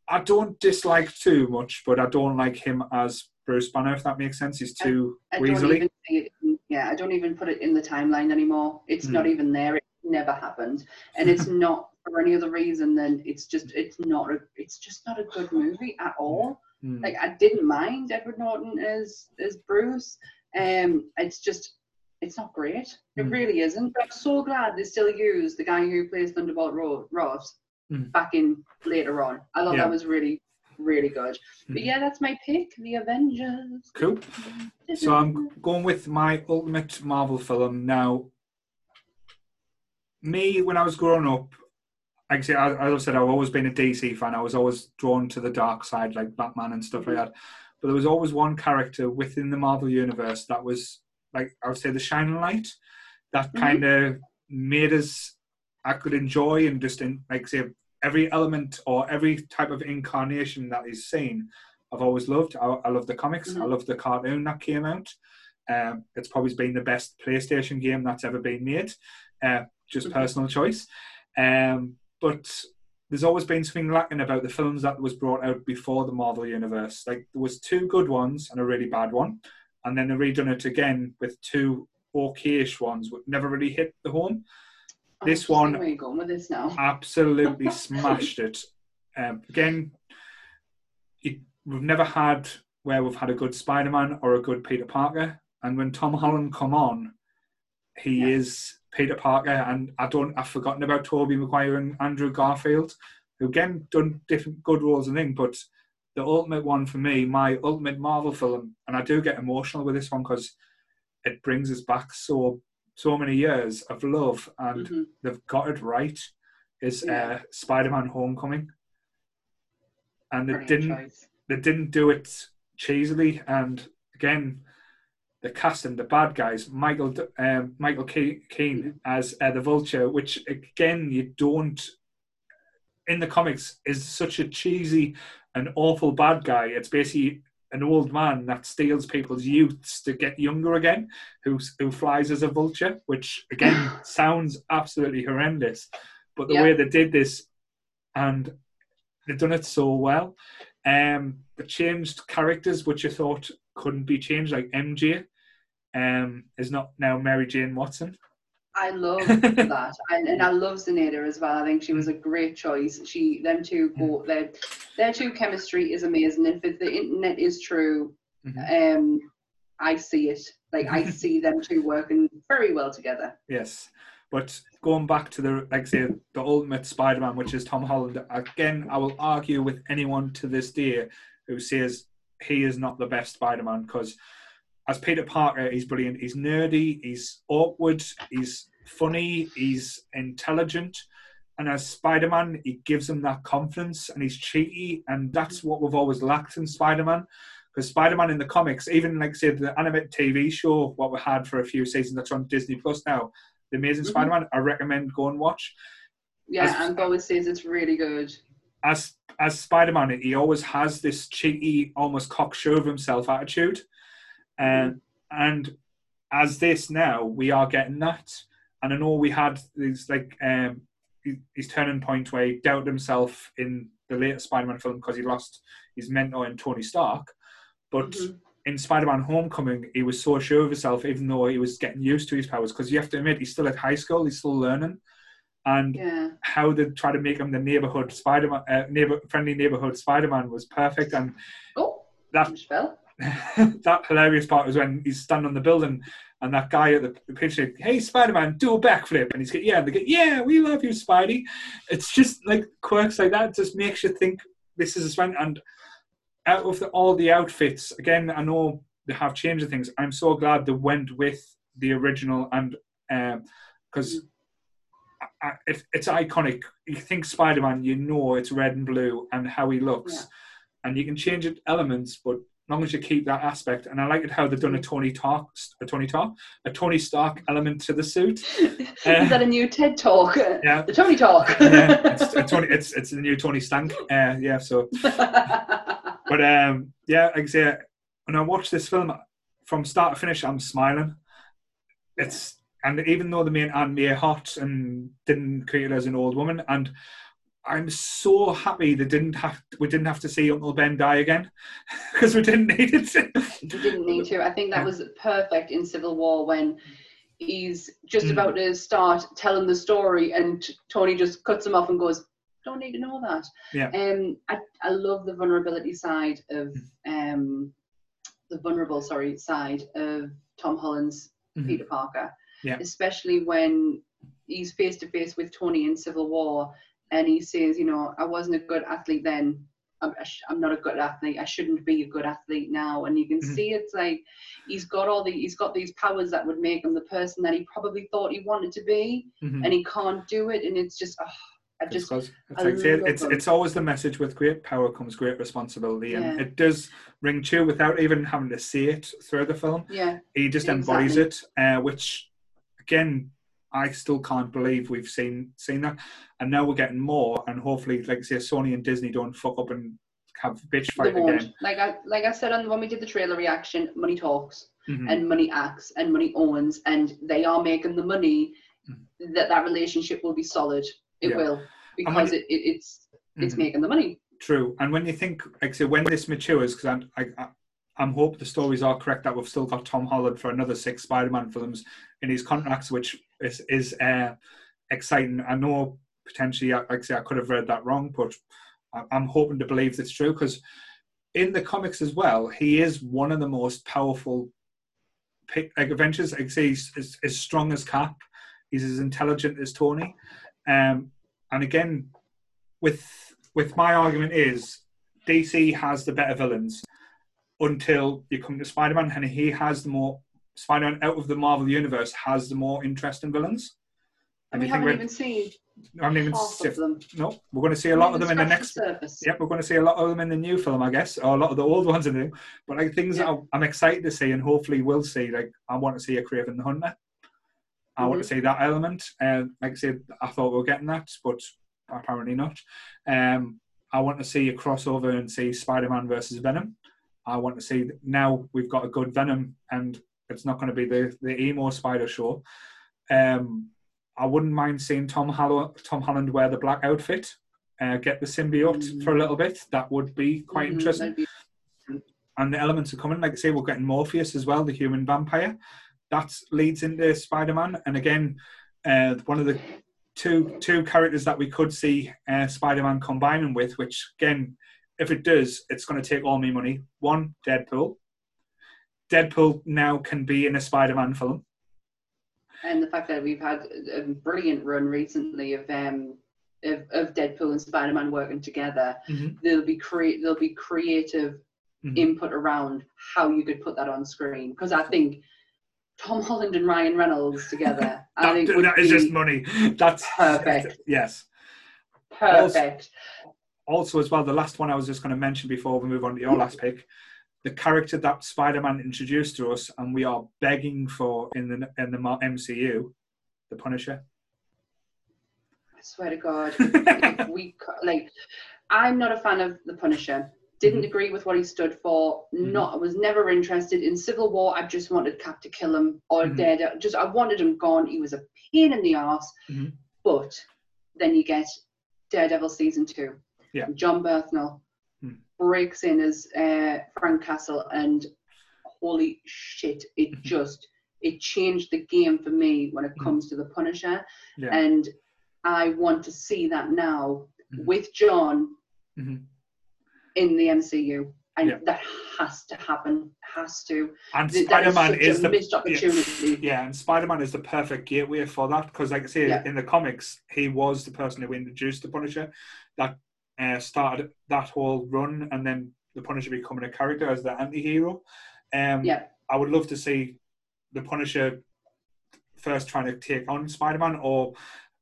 I don't dislike too much, but I don't like him as Bruce Banner. If that makes sense, he's too I don't weaselly. it. Yeah, I don't even put it in the timeline anymore. It's Hmm. not even there. It never happened, and it's not for any other reason than it's just it's not a it's just not a good movie at all. Hmm. Like I didn't mind Edward Norton as as Bruce. Um, it's just it's not great. It Hmm. really isn't. But I'm so glad they still use the guy who plays Thunderbolt Ro- Ross Hmm. back in later on. I thought Yeah. that was really really good. But Hmm. yeah, that's my pick, The Avengers. Cool. So I'm going with my ultimate Marvel film now. Me, when I was growing up, like I say, as as I said, I've always been a DC fan. I was always drawn to the dark side, like Batman and stuff like that. But there was always one character within the Marvel universe that was, like I would say, the shining light that Mhm. kind of made us. I could enjoy and just in, like say every element or every type of incarnation that is seen. I've always loved. I, I love the comics. I Mhm. love the cartoon that came out. Um, it's probably been the best PlayStation game that's ever been made. Uh, just Mhm. personal choice. Um, but there's always been something lacking about the films that was brought out before the Marvel universe. Like there was two good ones and a really bad one, and then they redone it again with two okayish ones, which never really hit the home. Oh, this one- Where you going with this now? Absolutely smashed it. Um, again, it, we've never had where we've had a good Spider-Man or a good Peter Parker, and when Tom Holland come on, he Yeah. is Peter Parker, and I don't I've forgotten about Tobey Maguire and Andrew Garfield, who again done different good roles and things, but the ultimate one for me, my ultimate Marvel film, and I do get emotional with this one because it brings us back so so many years of love, and Mhm. they've got it right. Is Yeah. uh, Spider-Man: Homecoming, and they Brilliant didn't choice. they didn't do it cheesily and again the casting the bad guys michael um, michael Ke- keane as uh, the vulture which again you don't in the comics is such a cheesy and awful bad guy it's basically an old man that steals people's youths to get younger again who who flies as a vulture which again sounds absolutely horrendous but the Yeah. way they did this and they've done it so well um, they changed characters which I thought couldn't be changed, like MJ um, is not now Mary Jane Watson. I love that, and, and I love Zendaya as well. I think she was a great choice. She, them two go, their their two chemistry is amazing. If the internet is true, Mhm. um, I see it. Like I see them two working very well together. Yes, but going back to the like say the ultimate Spider-Man, which is Tom Holland. Again, I will argue with anyone to this day who says he is not the best Spider-Man because as Peter Parker, he's brilliant. He's nerdy. He's awkward. He's funny. He's intelligent. And as Spider-Man, he gives him that confidence, and he's cheeky, and that's what we've always lacked in Spider-Man. Because Spider-Man in the comics, even like say the animated TV show, what we had for a few seasons, that's on Disney Plus now, The Amazing Mhm. Spider-Man, I recommend go and watch. Yeah, As- and Bo always says it's really good. as as Spider-Man, he always has this cheeky, almost cocksure of himself attitude, and and as this now, we are getting that. And I know we had these like um his- turning point where he doubted himself in the later Spider-Man film because he lost his mentor in Tony Stark, but. Mhm. In Spider-Man: Homecoming, he was so sure of himself, even though he was getting used to his powers. Because you have to admit, he's still at high school; he's still learning. And Yeah. how they try to make him the neighborhood Spider-Man, uh, neighbor friendly neighborhood Spider-Man was perfect, and Oh, That- fell. that hilarious part was when he's standing on the building and that guy at the, pitch said, hey Spider-Man, do a backflip, and he's get yeah, and they get yeah, we love you, Spidey. It's just like quirks like that just makes you think this is a Spider. And out of the, all the outfits, again, I know they have changed things. I'm so glad they went with the original and uh, because. I, it, it's iconic. You think Spider Man, you know it's red and blue and how he looks, Yeah. and you can change it elements, but long as you keep that aspect. And I like it how they've done a Tony Talk, a Tony Talk, a Tony Stark element to the suit. Is that a new TED talk? Yeah. The Tony talk. yeah, it's a Tony. It's it's the new Tony Stank. Uh, yeah. So, but um, yeah, like I say, when I watch this film from start to finish, I'm smiling. It's and even though the main Aunt May hot and didn't create her as an old woman, and I'm so happy they didn't have we didn't have to see Uncle Ben die again because we didn't need it. You didn't need to. I think that was perfect in Civil War when he's just Mm. about to start telling the story and Tony just cuts him off and goes, Don't need to know that. Yeah. Um I, I love the vulnerability side of um the vulnerable sorry side of Tom Holland's Mhm. Peter Parker. Yeah. Especially when he's face to face with Tony in Civil War and he says, you know, I wasn't a good athlete then. I'm, I sh- I'm not a good athlete. I shouldn't be a good athlete now. And you can Mhm. see it's like he's got all the he's got these powers that would make him the person that he probably thought he wanted to be, Mhm. and he can't do it. And it's just, oh, I just it's, I like, it's, it's always the message with great power comes great responsibility, and it does ring true without even having to see it through the film. yeah, He just embodies it, uh, which again, I still can't believe we've seen seen that, and now we're getting more, and hopefully, like I say, Sony and Disney don't fuck up and have bitch fight again. Like I like I said on when we did the trailer reaction, money talks. Mhm. and money acts and money owns and they are making the money Mm. that that relationship will be solid it Yeah. will because it, it, it's it's Mhm. making the money True, and when you think, like say, when this matures, because I'm, I, I, I'm hope the stories are correct that we've still got Tom Holland for another six Spider-Man films in his contracts, which is is uh, exciting. I know potentially, like I say, I could have read that wrong, but I'm hoping to believe that's true because in the comics as well, he is one of the most powerful like Avengers. I say, he's as, as strong as Cap. He's as intelligent as Tony. Um, and again, with with my argument is DC has the better villains until you come to Spider-Man, and he has the more Spider-Man out of the Marvel universe has the more interesting villains. and we haven't even seen I haven't even half seen- of them no, we're going to see a lot of them in the next. surface. Yep, we're going to see a lot of them in the new film, I guess, or a lot of the old ones in the new. But like things that Yeah. I'm- I'm excited to see, and hopefully we'll see. Like I want to see a Kraven the Hunter. I want to Mm-hmm. see that element. And like I said, I thought we were getting that, but apparently not. Um, I want to see a crossover and see Spider-Man versus Venom. I want to see now we've got a good Venom, and it's not going to be the the emo Spider show. Um, I wouldn't mind seeing Tom Hallo- Tom Holland wear the black outfit, uh, get the symbiote Mm. for a little bit. That would be quite Mhm, interesting. be- And the elements are coming. Like I say, we're getting Morbius as well, the human vampire. That leads into Spider-Man, and again, uh, one of the two two characters that we could see uh, Spider-Man combining with. Which again, if it does, it's going to take all my money. One, Deadpool. Deadpool now can be in a Spider-Man film. and the fact that we've had a brilliant run recently of um of, of Deadpool and Spider-Man working together, Mhm. there'll be create there'll be creative Mhm. input around how you could put that on screen. Because I think Tom Holland and Ryan Reynolds together, I That, think would that is just money. That's perfect. Yes. perfect. also as well the last one i was just going to mention before we move on to your last pick the character that spider-man introduced to us and we are begging for in the in the mcu the punisher I swear to God, we like, I'm not a fan of the Punisher. Didn't Mhm. agree with what he stood for. Mhm. Not, I was never interested in Civil War. I just wanted Cap to kill him or Mhm. Daredevil. Just I wanted him gone. He was a pain in the ass. Mhm. But then you get Daredevil season two. Yeah. Jon Bernthal. Breaks in as uh, Frank Castle, and holy shit, it Mhm. just it changed the game for me when it Mhm. comes to the Punisher, Yeah. and I want to see that now Mhm. with John Mhm. in the MCU, and Yeah. that has to happen. Has to. And Th- Spider Man is, is the missed opportunity. Yeah, and Spider Man is the perfect gateway for that because, like I say, Yeah. in the comics, he was the person who introduced the Punisher that uh, started that whole run, and then the Punisher becoming a character as the anti hero. Um, Yeah. I would love to see the Punisher first trying to take on Spider Man or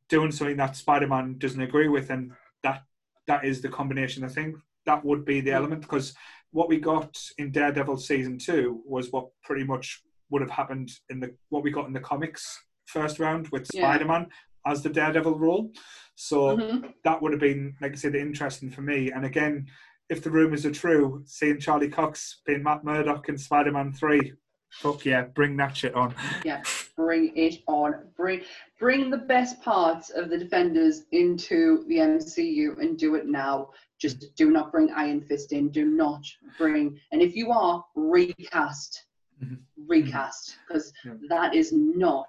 doing something that Spider Man doesn't agree with, and that that is the combination. I think that would be the Mm. element because what we got in Daredevil season two was what pretty much would have happened in the what we got in the comics first round with Yeah. Spider Man as the Daredevil role. So Mhm. that would have been, like I said, interesting for me. And again, if the rumours are true, seeing Charlie Cox being Matt Murdock in Spider Man three, fuck yeah, bring that shit on. Yeah, bring it on. Bring bring the best parts of the Defenders into the MCU and do it now. Just do not bring Iron Fist in. Do not bring. And if you are, recast. Mhm. Recast. Because Yeah. that is not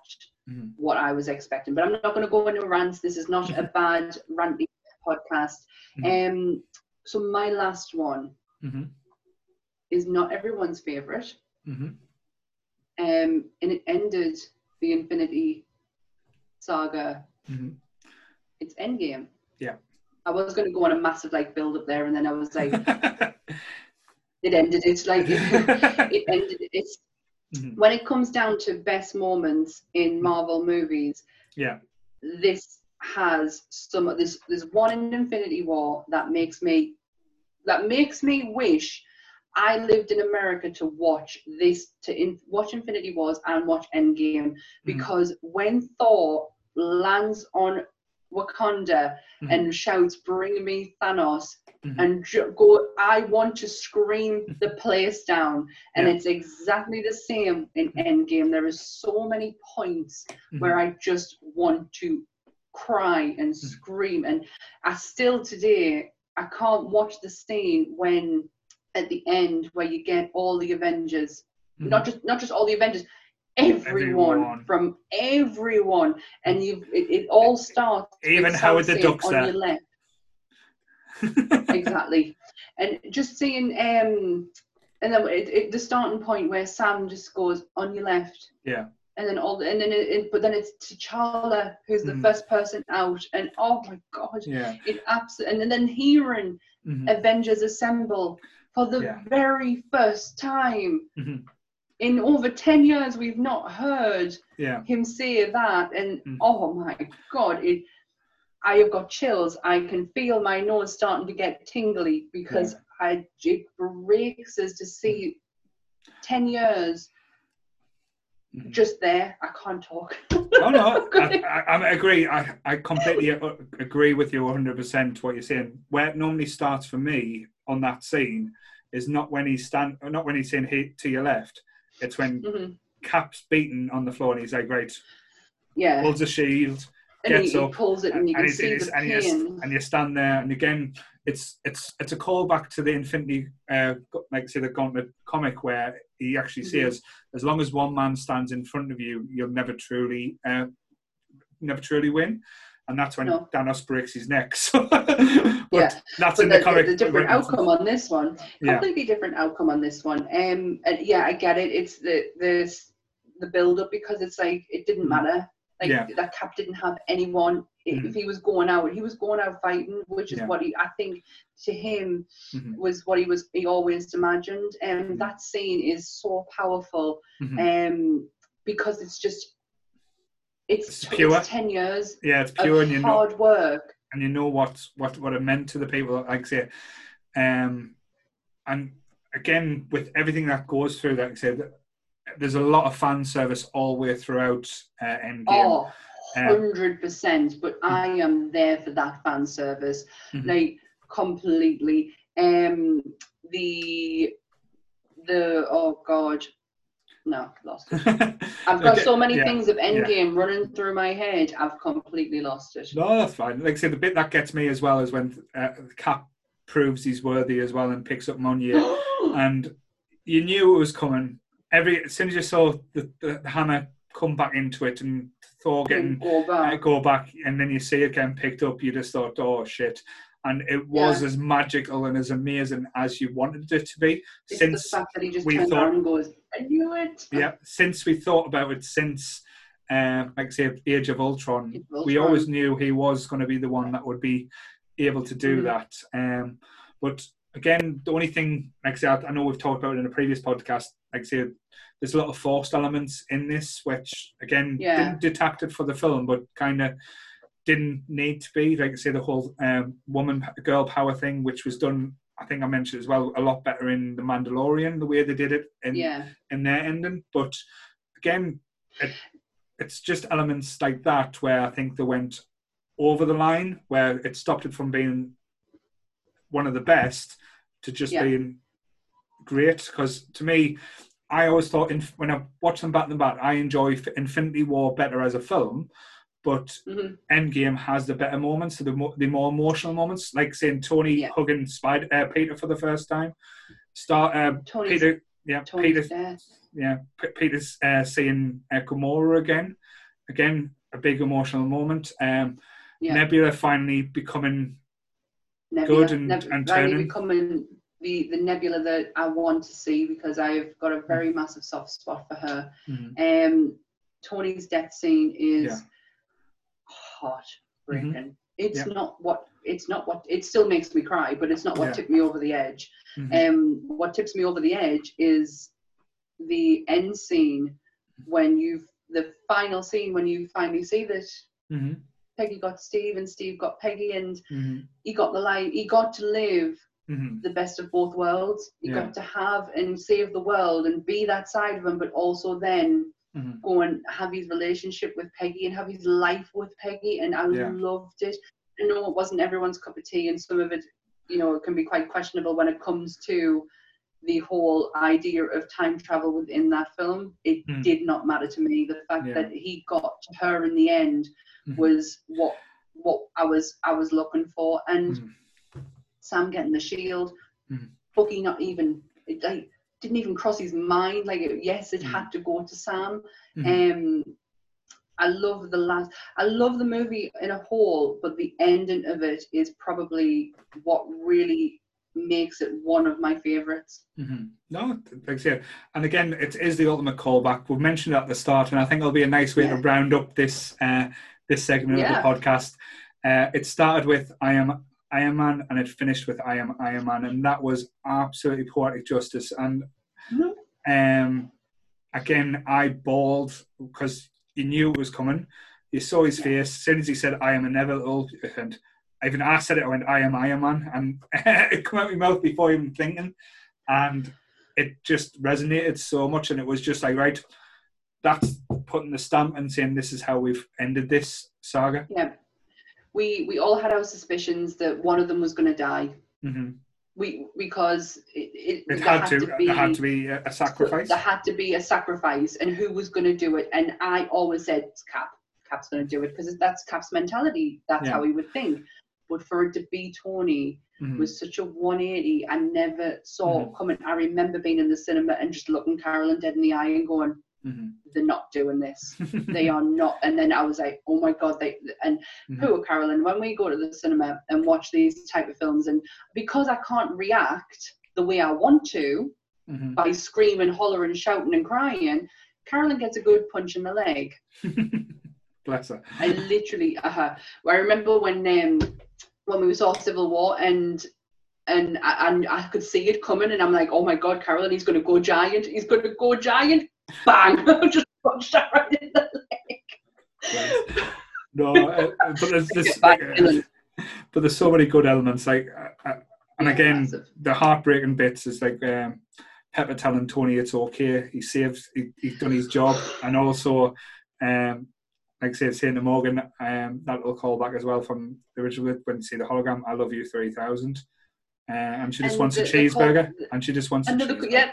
Mhm. what I was expecting. But I'm not going to go into rants. This is not a bad ranty podcast. Mhm. Um. So my last one hmm is not everyone's favorite. hmm Um, and it ended the Infinity Saga. hmm It's Endgame. Yeah. I was going to go on a massive like build up there, and then I was like, it ended. It's like it ended. It's Mhm. when it comes down to best moments in Marvel movies. Yeah. This has some. There's there's one in Infinity War that makes me that makes me wish I lived in America to watch this to in, watch Infinity Wars and watch Endgame because when Thor lands on Wakanda Mhm. and shouts "Bring me Thanos" Mhm. and ju- go, I want to scream the place down, and Yeah. it's exactly the same in Endgame. There is so many points Mhm. where I just want to cry and Mm-hmm. scream. And I still today, I can't watch the scene when at the end where you get all the Avengers, Mhm. not just not just all the Avengers, everyone, Everyone. from everyone, and you it, it all starts Even Howard the Duck's on your left. exactly. And just seeing, um, and then it, it, the starting point where Sam just goes on your left. Yeah. And then all, and then it, it, but then it's T'Challa who's the Mm. first person out, and oh my god, yeah. it absolutely. And then hearing Mhm. Avengers Assemble for the Yeah. very first time Mhm. In over ten years, we've not heard Yeah. him say that and Mm. oh my god it i have got chills i can feel my nose starting to get tingly because i it breaks us to see 10 years Mhm. just there i can't talk Oh no, I, I, I agree. I, I completely agree with you 100% what you're saying. Where it normally starts for me on that scene is not when he's stand, not when he's saying hey, to your left. It's when Mhm. Cap's beaten on the floor and he's like, right, yeah holds a shield, and he, gets he up, pulls it and you can see the and, you, pain and you stand there, and again, it's it's it's a callback to the Infinity, uh, like say the Gauntlet comic, where he actually Mhm. says, as long as one man stands in front of you, you'll never truly, uh, never truly win, and that's when No. Thanos breaks his neck. So, but Yeah. that's but in the, the comic. the, different outcome on this one Yeah, completely different outcome on this one um and yeah i get it it's the the the build up because it's like it didn't Mhm. matter like Yeah. that cap didn't have anyone if Mhm. he was going out he was going out fighting which is Yeah. what he i think to him Mhm. was what he was he always imagined and Mhm. that scene is so powerful Mhm. um because it's just it's, It's it's pure. 10 years yeah, it's pure, and you know, hard work and you know what what what it meant to the people like I say um and again with everything that goes through that like I said there's a lot of fan service all the way throughout uh, Endgame oh hundred percent. But I am there for that fan service, Mhm. like completely. Um, the the oh god, no, lost it. I've got Okay, so many yeah, things of yeah. Endgame running through my head. I've completely lost it. No, that's fine. Like I said, the bit that gets me as well is when uh, Cap proves he's worthy as well and picks up Mjolnir. and you knew it was coming. Every as soon as you saw the, the, the hammer come back into it and Thor getting go uh, back. go back, and then you see it getting picked up, you just thought, "Oh shit!" And it was Yeah. as magical and as amazing as you wanted it to be. It's since the fact that he just we thought- around and goes, "I knew it." yeah, since we thought about it, since uh, like say, Age of Ultron, Age of we always knew he was going to be the one that would be able to do Mhm. that. Um, but again, the only thing, like I said, I know we've talked about in a previous podcast. Like I said, there's a lot of forced elements in this, which again Yeah. didn't detract it for the film, but kind of didn't need to be. Like I say, the whole um, woman girl power thing, which was done. I think I mentioned as well a lot better in the Mandalorian, the way they did it in Yeah, in their ending. But again, it, it's just elements like that where I think they went over the line, where it stopped it from being one of the best to just Yeah. being great. Because to me, I always thought in, when I watch them back to back, I enjoy Infinity War better as a film. But hmm Endgame has the better moments, the more, the more emotional moments, like saying Tony Yeah. hugging Spider uh, Peter for the first time. Start uh, Tony's, Peter, yeah, Tony's Peter death. yeah, P- Peter's uh, seeing uh, Gamora again. Again, a big emotional moment. Um, Yeah. Nebula finally becoming Nebula, good and- Neb- and turning. becoming the the Nebula that I want to see because I've got a Mm. very massive soft spot for her. Mhm. Um, Tony's death scene is Yeah. Heartbreaking. It's Yeah. not what it's not what it still makes me cry, but it's not what Yeah. tipped me over the edge. Mhm. Um, what tips me over the edge is the end scene when you've the final scene when you finally see that Mhm. Peggy got Steve and Steve got Peggy and Mhm. he got the life he got to live Mhm. the best of both worlds. He Yeah. got to have and save the world and be that side of him, but also then Mhm. go and have his relationship with Peggy and have his life with Peggy. And I Yeah. loved it. I know it wasn't everyone's cup of tea, and some of it, you know, it can be quite questionable when it comes to the whole idea of time travel within that film. It Mm. did not matter to me. The fact Yeah. that he got to her in the end Mhm. was what what I was I was looking for. And Mhm. Sam getting the shield, Mhm. Bucky not even it like didn't even cross his mind. Like it- yes, it Mhm. had to go to Sam. Mhm. Um, I love the last. I love the movie in a whole, but the ending of it is probably what really makes it one of my favorites. Mhm. No, thanks. Yeah, and again, it is the ultimate callback. We've mentioned it at the start, and I think it'll be a nice way to round up this uh, this segment Yeah. of the podcast. Uh, it started with "I am Iron Man," and it finished with "I am Iron Man," and that was absolutely poetic justice. And Mhm. um, again, I bawled because he knew it was coming. You saw his face as soon as he said, "I am inevitable," and even I said it. I went, "I am Iron Man," and it came out of my mouth before even thinking, and it just resonated so much. And it was just like, right, that's putting the stamp and saying this is how we've ended this saga. Yeah, we we all had our suspicions that one of them was going to die. hmm We because it it, It there had to, be there had to be a, a sacrifice. There had to be a sacrifice, and who was going to do it? And I always said it's Cap. Cap's going to do it because that's Cap's mentality. That's Yeah. how he would think. But for it to be Tony Mhm. was such a 180. I never saw Mhm. coming. I remember being in the cinema and just looking Carolyn dead in the eye and going, Mhm. "They're not doing this. they are not." And then I was like, "Oh my god!" They and Mhm. who Carolyn? When we go to the cinema and watch these type of films, and because I can't react the way I want to, Mhm. by screaming, hollering, shouting, and crying, Carolyn gets a good punch in the leg. Bless her. I literally, uh, I remember when um, when we saw Civil War and and I, and I could see it coming, and I'm like, oh my god, Carolyn, he's going to go giant. He's going to go giant. Bang! Just punched her right in the leg. No, uh, but there's this, Get but there's so many good elements. Like, uh, uh, and again, massive. the heartbreaking bits is like um, Pepper telling Tony it's okay. He saved. He, he's done his job, and also um, like I said, saying to Morgan, um, that little callback as well from the original when you see the hologram, I love you 3000. Uh, and she just And wants a the- the cheeseburger. call- and she just wants a cheeseburger. yeah,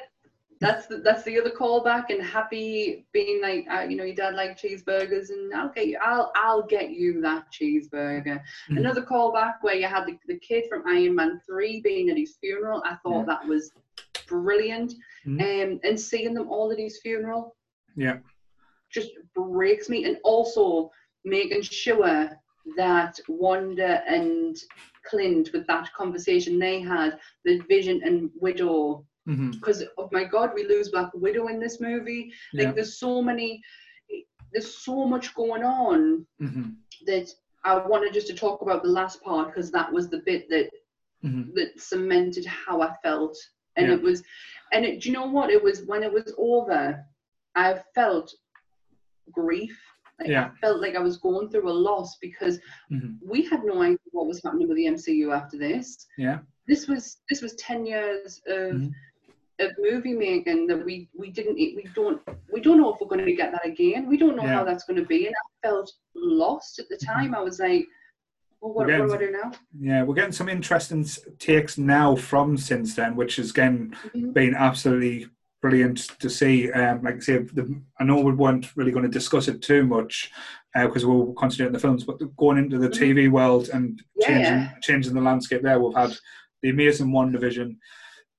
that's the, that's the other callback. And happy being like, uh, you know, your dad liked cheeseburgers, and I'll get you, I'll I'll get you that cheeseburger. Mhm. Another callback where you had the, the kid from Iron Man three being at his funeral. I thought Yeah. that was brilliant. Mhm. Um, and seeing them all at his funeral Yeah. just breaks me. And also making sure that Wanda and Clint, with that conversation they had, the Vision and Widow, hmm because oh my God, we lose Black Widow in this movie. Like there's so many, there's so much going on hmm that I wanted just to talk about the last part because that was the bit that hmm that cemented how I felt. And Yeah. it was, and it, do you know what? It was when it was over, I felt grief. Like, Yeah. I felt like I was going through a loss because hmm we had no idea what was happening with the MCU after this. Yeah. This was this was ten years of Mhm. Of movie making that we we didn't we don't we don't know if we're going to get that again. We don't know Yeah. how that's going to be, and I felt lost at the time. I was like, well, what, Again, what do I do now? Yeah, we're getting some interesting takes now from since then, which has again Mhm. been absolutely brilliant to see. Um, like I say, the, I know we weren't really going to discuss it too much because we'll concentrate on the films, but going into the Mhm. TV world and Yeah, changing changing the landscape there, we've had the amazing WandaVision,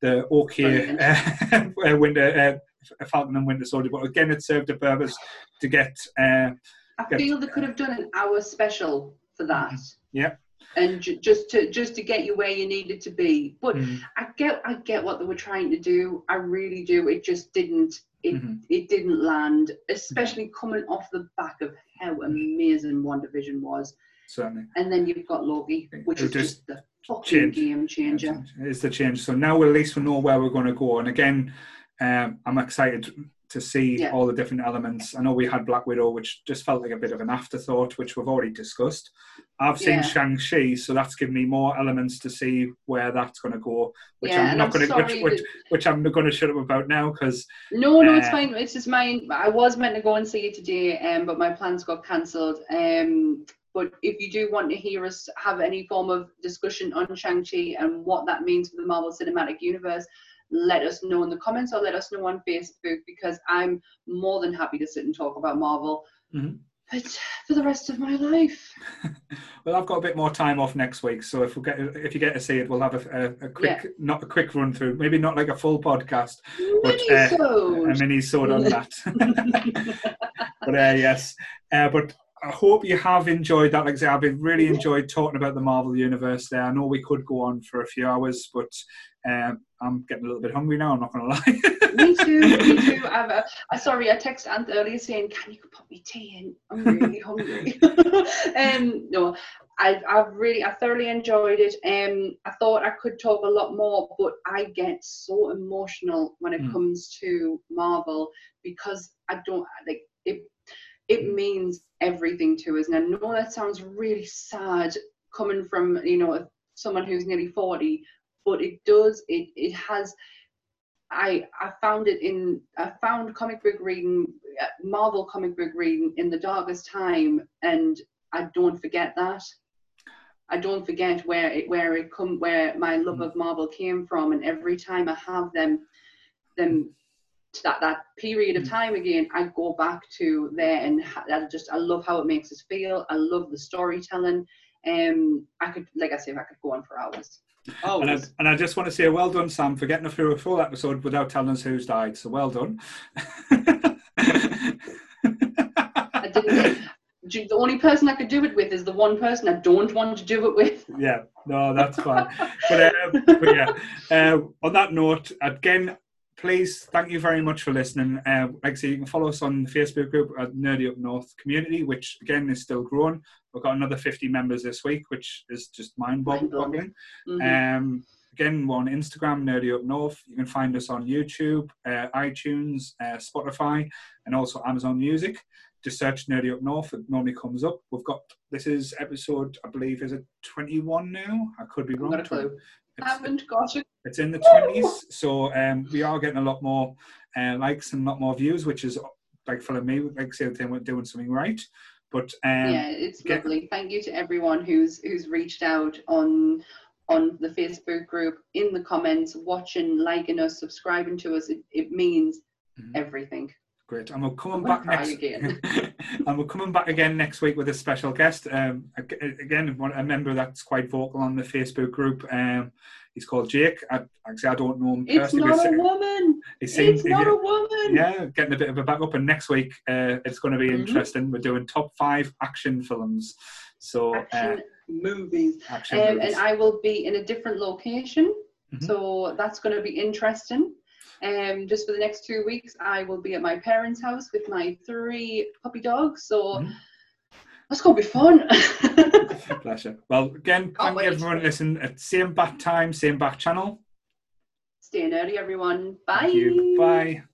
the OK uh, Winter uh, Falcon and Winter Soldier, but again, it served a purpose to get. Uh, I Good. feel they could have done an hour special for that. Mm-hmm. Yeah. And ju- just to just to get you where you needed to be, but mm, I get I get what they were trying to do. I really do. It just didn't. It Mhm. it didn't land, especially coming off the back of how amazing WandaVision was. Certainly. And then you've got Loki, which is just just the fucking changed. game changer. is the change. So now at least we know where we're going to go. And again, um, I'm excited to see Yeah. all the different elements. I know we had Black Widow, which just felt like a bit of an afterthought, which we've already discussed. I've seen Yeah. Shang-Chi, so that's given me more elements to see where that's going to go, which yeah, I'm not going to, which, which, which I'm not going to shut up about now because No, no, it's Uh, fine. It's just mine. I was meant to go and see it today, um, but my plans got cancelled. Um, but if you do want to hear us have any form of discussion on Shang-Chi and what that means for the Marvel Cinematic Universe, let us know in the comments or let us know on Facebook because I'm more than happy to sit and talk about Marvel. Mhm. But for the rest of my life, well, I've got a bit more time off next week. So if we get if you get to see it, we'll have a, a, a quick, not a quick run through, maybe not like a full podcast, But, uh, a mini sword on that. but uh, yes, uh, but I hope you have enjoyed that. Like I say, I've really enjoyed talking about the Marvel universe. There, I know we could go on for a few hours, but um, I'm getting a little bit hungry now. I'm not going to lie. me too, me too. I've, uh, uh, sorry, I texted Ant earlier saying, "Can you put me tea in? I'm really hungry." um, no, I've, I've really, I thoroughly enjoyed it. Um, I thought I could talk a lot more, but I get so emotional when it Mm. comes to Marvel because I don't like it. It means everything to us, and I know that sounds really sad coming from you know someone who's nearly forty, but it does. It it has. I I found it in I found comic book reading, uh, Marvel comic book reading in the darkest time, and I don't forget that. I don't forget where it where it come where my love of Marvel came from, and every time I have them, them that that period of Mm. time again, I go back to there, and ha- I just I love how it makes us feel. I love the storytelling. Um, I could like I said, I could go on for hours. Oh, and, I, and I just want to say, well done, Sam, for getting us through a full episode without telling us who's died. So well done. I didn't. do- The only person I could do it with is the one person I don't want to do it with. yeah, no, that's fine. But, um, but yeah, uh, on that note, again, please thank you very much for listening. Uh, like I say, you can follow us on the Facebook group at Nerdy Up North Community, which again is still growing. We've got another 50 members this week, which is just mind-boggling. Mind-boggling. Mhm. Um, again, we're on Instagram, Nerdy Up North. You can find us on YouTube, uh, iTunes, uh, Spotify, and also Amazon Music. Just search Nerdy Up North. It normally comes up. We've got this is episode, I believe, is it 21 now? I could be wrong. got a clue. I haven't got it. It's in the 20s, so um, we are getting a lot more uh, likes and a lot more views, which is like for me, like say, we're doing something right. But um, yeah, it's get- lovely. Thank you to everyone who's who's reached out on on the Facebook group, in the comments, watching, liking us, subscribing to us. It, it means Mhm. everything. Great. And we're coming back next again. and we're coming back again next week with a special guest. Um, again, a member that's quite vocal on the Facebook group. Um, he's called Jake. I, actually, I don't know him It's not a woman. he seems, It's not a woman. yeah, getting a bit of a backup. And next week, uh, it's going to be Mhm. interesting. We're doing top five action films. So, uh, Action movies. action Um, movies. and I will be in a different location, Mhm. so that's going to be interesting. Um, just for the next two weeks, I will be at my parents' house with my three puppy dogs. So Mhm. that's going to be fun. Pleasure. Well, again, thank you everyone listening at same back time, same back channel. Stay early, everyone. Bye. Bye.